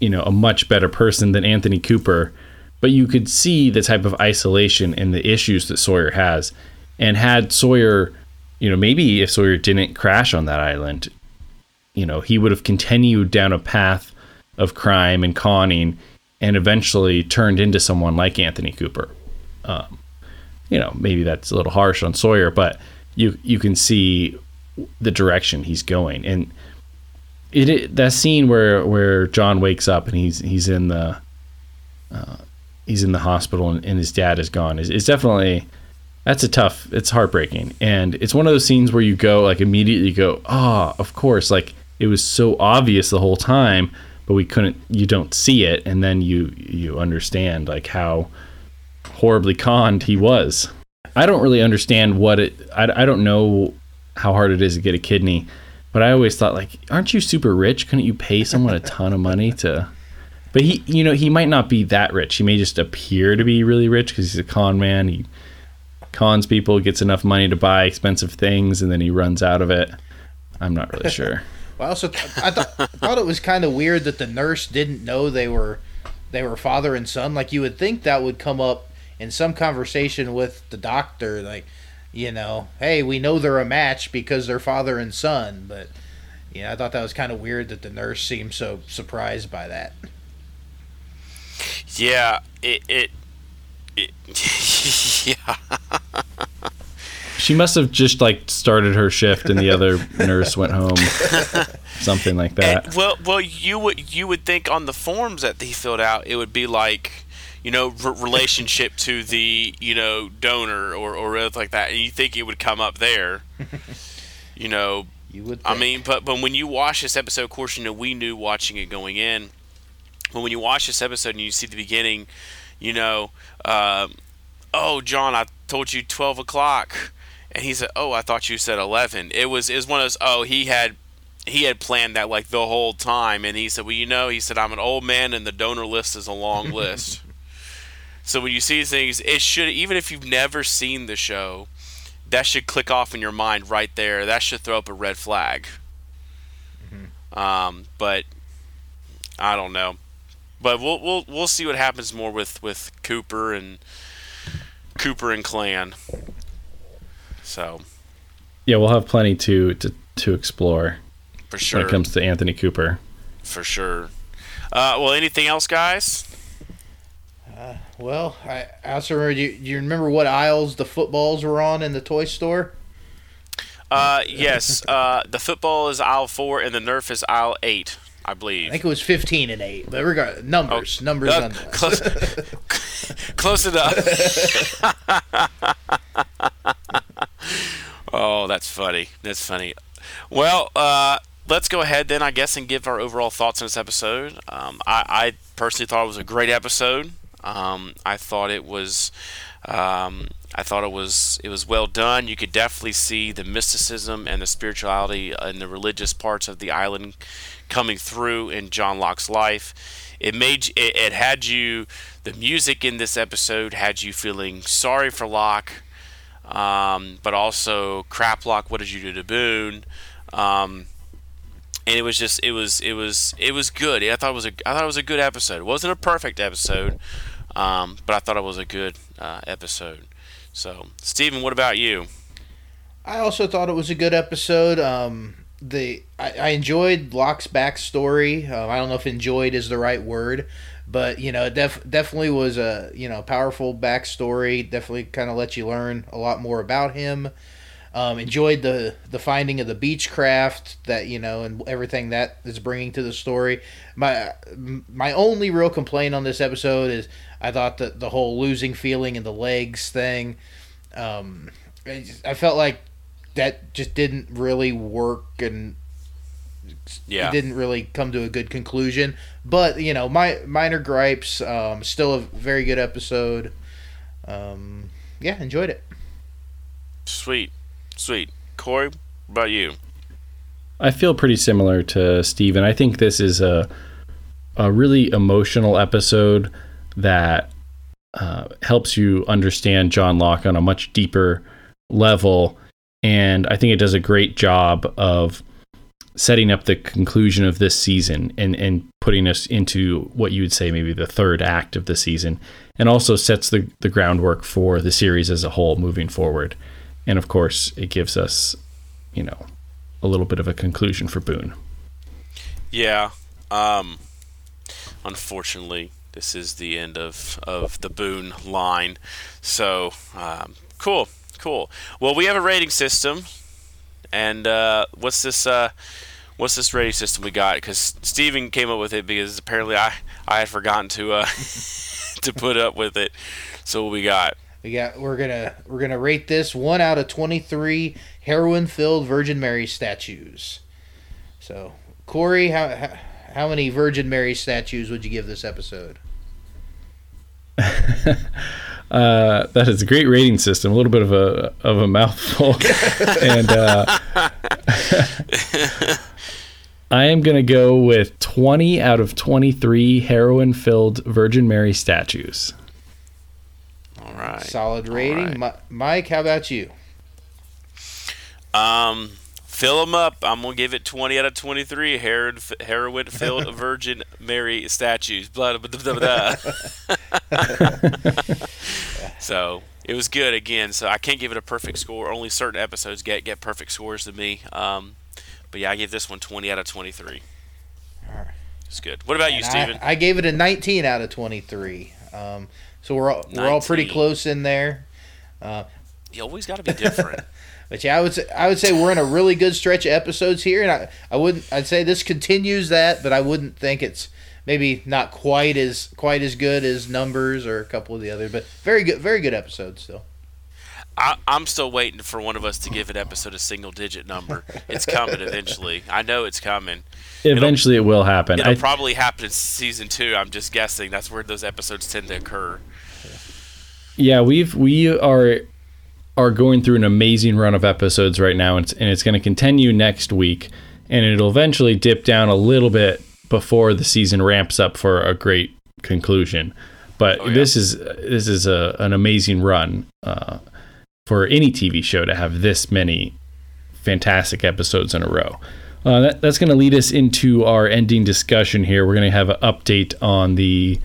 C: you know, a much better person than Anthony Cooper. But you could see the type of isolation and the issues that Sawyer has. And had Sawyer, you know, maybe if Sawyer didn't crash on that island, you know, he would have continued down a path of crime and conning and eventually turned into someone like Anthony Cooper. Um, you know, maybe that's a little harsh on Sawyer, but you you can see the direction he's going. And it, it that scene where where John wakes up and he's he's in the uh, he's in the hospital and, and his dad is gone is, is definitely that's a tough it's heartbreaking and it's one of those scenes where you go like immediately go ah oh, of course like it was so obvious the whole time but we couldn't you don't see it and then you you understand like how horribly conned he was. I don't really understand what it i, I don't know how hard it is to get a kidney but i always thought like aren't you super rich? Couldn't you pay someone a ton of money to but he you know he might not be that rich. He may just appear to be really rich because he's a con man. He cons people gets enough money to buy expensive things and then he runs out of it. I'm not really sure
D: I also I thought thought it was kind of weird that the nurse didn't know they were they were father and son. Like you would think that would come up in some conversation with the doctor, like you know, hey, we know they're a match because they're father and son. But yeah, I thought that was kind of weird that the nurse seemed so surprised by that.
B: Yeah, it it, it yeah.
C: She must have just like started her shift and the other nurse went home. Something like that.
B: And, well, well, you would you would think on the forms that he filled out, it would be like, you know, relationship to the you know donor or or anything like that, and you think it would come up there. You know,
D: you would.
B: Think. I mean, but but when you watch this episode, of course, you know we knew watching it going in. But when you watch this episode and you see the beginning, you know, uh, oh John, I told you twelve o'clock and he said, "Oh, I thought you said 11." It was is one of those. Oh, he had he had planned that like the whole time, and he said, "Well, you know," he said, "I'm an old man, and the donor list is a long list." so when you see these things, it should even if you've never seen the show, that should click off in your mind right there. That should throw up a red flag. Mm-hmm. Um, but I don't know. But we'll we'll we'll see what happens more with with Cooper and Cooper and Clan. So,
C: yeah, we'll have plenty to to, to explore
B: for sure
C: when it comes to Anthony Cooper.
B: For sure. Uh, well, anything else, guys?
D: Uh, well, I, I also remember. Do you, do you remember what aisles the footballs were on in the toy store?
B: Uh, yes. Uh, the football is aisle four, and the Nerf is aisle eight. I believe.
D: I think it was fifteen and eight, but regard numbers, oh, numbers. Uh,
B: close, close enough. oh, that's funny. That's funny. Well, uh, let's go ahead then, I guess, and give our overall thoughts on this episode. Um, I, I, personally thought it was a great episode. Um, I thought it was. Um, I thought it was it was well done. You could definitely see the mysticism and the spirituality and the religious parts of the island coming through in John Locke's life. It made it, it had you. The music in this episode had you feeling sorry for Locke, um, but also crap Locke. What did you do to Boone? Um, and it was just it was it was it was good. I thought it was a I thought it was a good episode. It wasn't a perfect episode, um, but I thought it was a good uh, episode. So, Steven, what about you?
D: I also thought it was a good episode. Um, the I, I enjoyed Locke's backstory. Uh, I don't know if enjoyed is the right word, but you know, def, definitely was a you know powerful backstory. Definitely kind of let you learn a lot more about him. Um, enjoyed the the finding of the beechcraft that you know and everything that is bringing to the story. My my only real complaint on this episode is I thought that the whole losing feeling in the legs thing. Um, I felt like that just didn't really work and yeah. it didn't really come to a good conclusion. But you know, my minor gripes. Um, still a very good episode. Um, yeah, enjoyed it.
B: Sweet, sweet. Corey, about you?
C: I feel pretty similar to Steven. I think this is a a really emotional episode that uh, helps you understand John Locke on a much deeper level, and I think it does a great job of setting up the conclusion of this season and and putting us into what you would say maybe the third act of the season, and also sets the the groundwork for the series as a whole moving forward. And of course, it gives us, you know, a little bit of a conclusion for Boone.
B: Yeah. Um, unfortunately, this is the end of, of the Boone line. So, um, cool, cool. Well, we have a rating system, and uh, what's this? Uh, what's this rating system we got? Because Steven came up with it because apparently I I had forgotten to uh, to put up with it. So what we got?
D: We got we're gonna we're gonna rate this one out of twenty three heroin filled Virgin Mary statues. So Corey, how, how how many Virgin Mary statues would you give this episode?
C: Uh, that is a great rating system. A little bit of a of a mouthful, and uh, I am gonna go with twenty out of twenty three heroin filled Virgin Mary statues.
B: All right.
D: Solid rating.
B: right.
D: Mi- Mike, how about you?
B: Um, fill them up. I'm gonna give it 20 out of 23 heroin heroin filled Virgin Mary statues. Blah blah blah blah. blah. so it was good again. So I can't give it a perfect score. Only certain episodes get get perfect scores to me. Um, but yeah, I give this one 20 out of 23.
D: Alright.
B: It's good. What about you,
D: And
B: Steven?
D: I, I gave it a 19 out of 23. Um, so we're all, we're all pretty close in there.
B: you always got to be different.
D: But yeah, I would say I would say we're in a really good stretch of episodes here, and I, I wouldn't I'd say this continues that, but I wouldn't think it's maybe not quite as quite as good as numbers or a couple of the other, but very good very good episodes still.
B: I, I'm still waiting for one of us to give an episode a single digit number. It's coming eventually. I know it's coming.
C: Eventually, it will happen.
B: It'll
C: I,
B: probably happen in season two. I'm just guessing. That's where those episodes tend to occur.
C: yeah, we've we are are going through an amazing run of episodes right now, and it's, and it's going to continue next week, and it'll eventually dip down a little bit before the season ramps up for a great conclusion. But
B: Oh, yeah.
C: this is this is a, an amazing run uh, for any TV show to have this many fantastic episodes in a row. Uh, that, that's going to lead us into our ending discussion here. We're going to have an update on the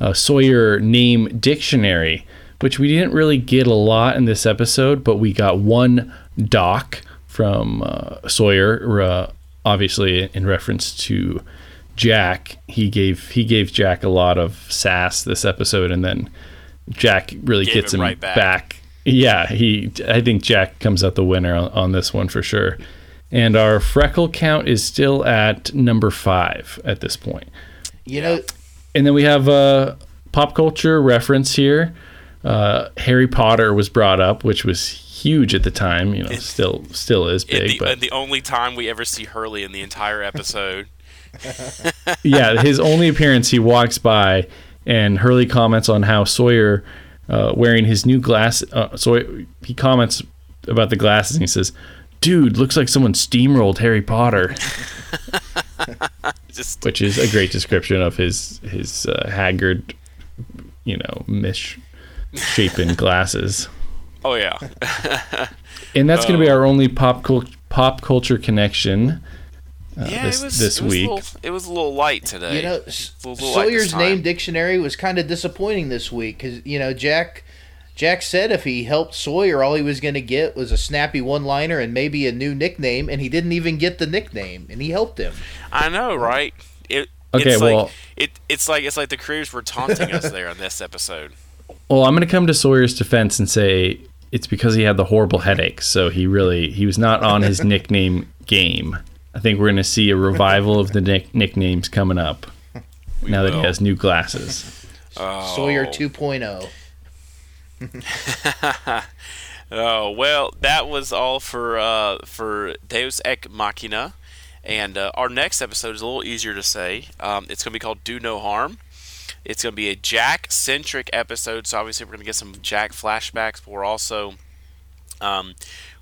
C: uh, Sawyer name dictionary, which we didn't really get a lot in this episode, but we got one doc from uh, Sawyer, uh, obviously in reference to Jack. He gave he gave Jack a lot of sass this episode, and then Jack really
B: Gave
C: gets
B: him
C: him
B: right back.
C: back. Yeah, he. I think Jack comes out the winner on, on this one for sure. And our freckle count is still at number five at this point.
D: You know,
C: And then we have a pop culture reference here. Uh, Harry Potter was brought up, which was huge at the time. You know, still still is
B: And
C: big,
B: the,
C: but
B: and the only time we ever see Hurley in the entire episode.
C: yeah, his only appearance, he walks by, and Hurley comments on how Sawyer uh, wearing his new glass. Uh, Sawyer, he comments about the glasses, and he says, "Dude, looks like someone steamrolled Harry Potter,"
B: Just
C: which is a great description of his his uh, haggard, you know, misshapen glasses.
B: oh yeah,
C: And that's going to be oh. our only pop cul- pop culture connection uh,
B: yeah.
C: this-
B: it was
C: this
B: it was
C: week.
B: A little, it was a little light today.
D: you know,
B: It's little
D: Sawyer's name dictionary was kind of disappointing this week because you know Jack. Jack said if he helped Sawyer, all he was going to get was a snappy one-liner and maybe a new nickname, and he didn't even get the nickname, and he helped him.
B: I know, right? It.
C: Okay,
B: it's
C: well-
B: like, it it's like it's like the creators were taunting us there in this episode.
C: Well, I'm going to come to Sawyer's defense and say it's because he had the horrible headache. So he really he was not on his nickname game. I think we're going to see a revival of the nick- nicknames coming up now that he has new glasses.
B: Oh.
D: Sawyer oh. 2.0.
B: Oh well, that was all for uh, for Deus Ex Machina, and uh, our next episode is a little easier to say. Um, it's going to be called Do No Harm. It's going to be a Jack centric episode, so obviously we're going to get some Jack flashbacks, but we're also um,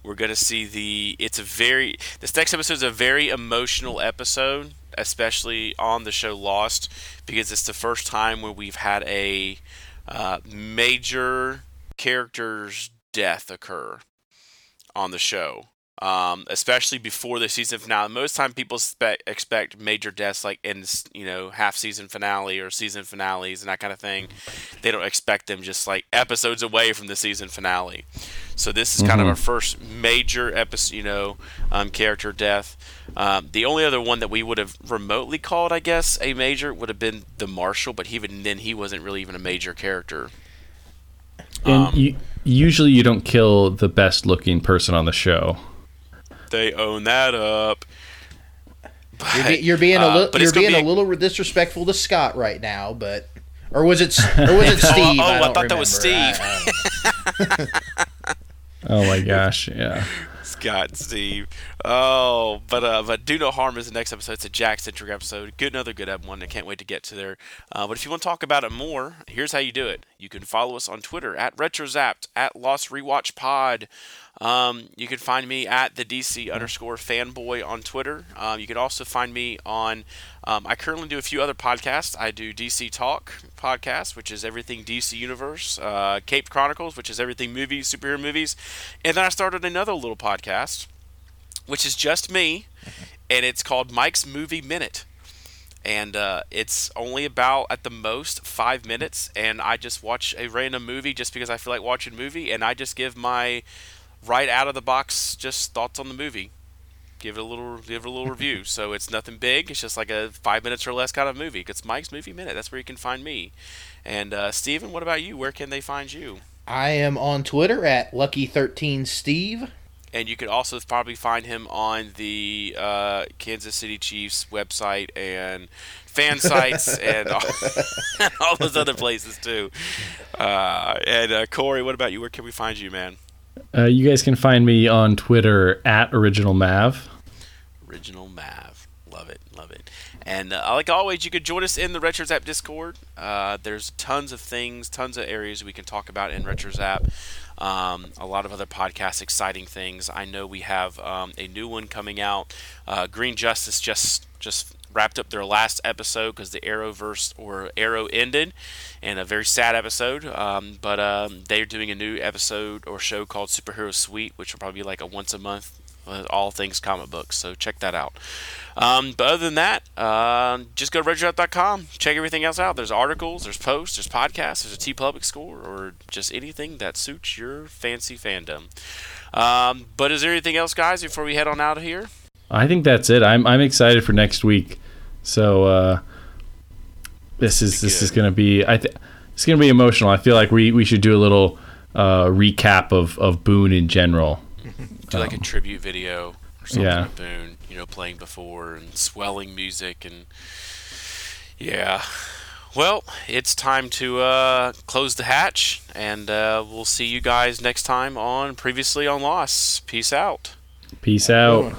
B: we're going to see the. It's a very this next episode is a very emotional episode, especially on the show Lost, because it's the first time where we've had a uh, major character's death occur. on the show um, especially before the season finale. Most time people spe- expect major deaths like in you know half season finale or season finales and that kind of thing. They don't expect them just like episodes away from the season finale. So this is mm-hmm. kind of mm-hmm. our first major episode, you know, um, character death. Um, the only other one that we would have remotely called, I guess, a major would have been the Marshal, but even then he wasn't really even a major character.
C: And um, you, usually you don't kill the best looking person on the show.
B: They own that up.
D: But, you're, be, you're, being a uh, little you're being be a, a, little disrespectful to Scott right now, but or was it or was it Steve?
B: oh, oh
D: I,
B: I, thought remember. that was Steve.
C: oh my gosh, yeah.
B: Scott Steve. Oh, but uh, but do no harm is the next episode. It's a Jack centric episode. Good, another good one. I can't wait to get to there. Uh, but if you want to talk about it more, here's how you do it. You can follow us on Twitter at RetroZapped at Lost Rewatch Pod. Um, you can find me at the DC underscore fanboy on Twitter. Um, you can also find me on. Um, I currently do a few other podcasts. I do DC Talk podcast, which is everything DC Universe, uh, Cape Chronicles, which is everything movies, superhero movies, and then I started another little podcast, which is just me, and it's called Mike's Movie Minute and uh, it's only about at the most five minutes and i just watch a random movie just because i feel like watching a movie and i just give my right out of the box, just thoughts on the movie. Give it a little, give it a little review. So it's nothing big. It's just like a five minutes or less kind of movie. It's Mike's Movie Minute. That's where you can find me. And uh, Steven, what about you? Where can they find you?
D: I am on Twitter at Lucky13Steve.
B: And you could also probably find him on the uh, Kansas City Chiefs website and fan sites and all, all, those other places too. Uh, and uh, Corey, what about you? Where can we find you, man?
C: Uh, you guys can find me on Twitter at Original Mav.
B: Original Mav. Love it. Love it. And uh, like always, you could join us in the RetroZap Discord. Uh, there's tons of things, tons of areas we can talk about in RetroZap. Um, a lot of other podcasts, exciting things. I know we have um, a new one coming out. Uh, Green Justice just just wrapped up their last episode because the Arrowverse or Arrow ended, and a very sad episode. Um, but um, they're doing a new episode or show called Superhero Suite, which will probably be like a once a month, all things comic books. So check that out. Um, but other than that, uh, just go to RetroZap.com. Check everything else out. There's articles, there's posts, there's podcasts, there's a TeePublic score, or just anything that suits your fancy fandom. Um, but is there anything else, guys, before we head on out of here?
C: I think that's it. I'm I'm excited for next week. So uh, this is this is gonna be I think it's gonna be emotional. I feel like we we should do a little uh, recap of of Boone in general.
B: do like um, a tribute video or something yeah. of Boone. You know, playing before and swelling music and yeah. Well, it's time to uh, close the hatch, and uh, we'll see you guys next time on Previously on Lost. Peace out.
C: Peace out.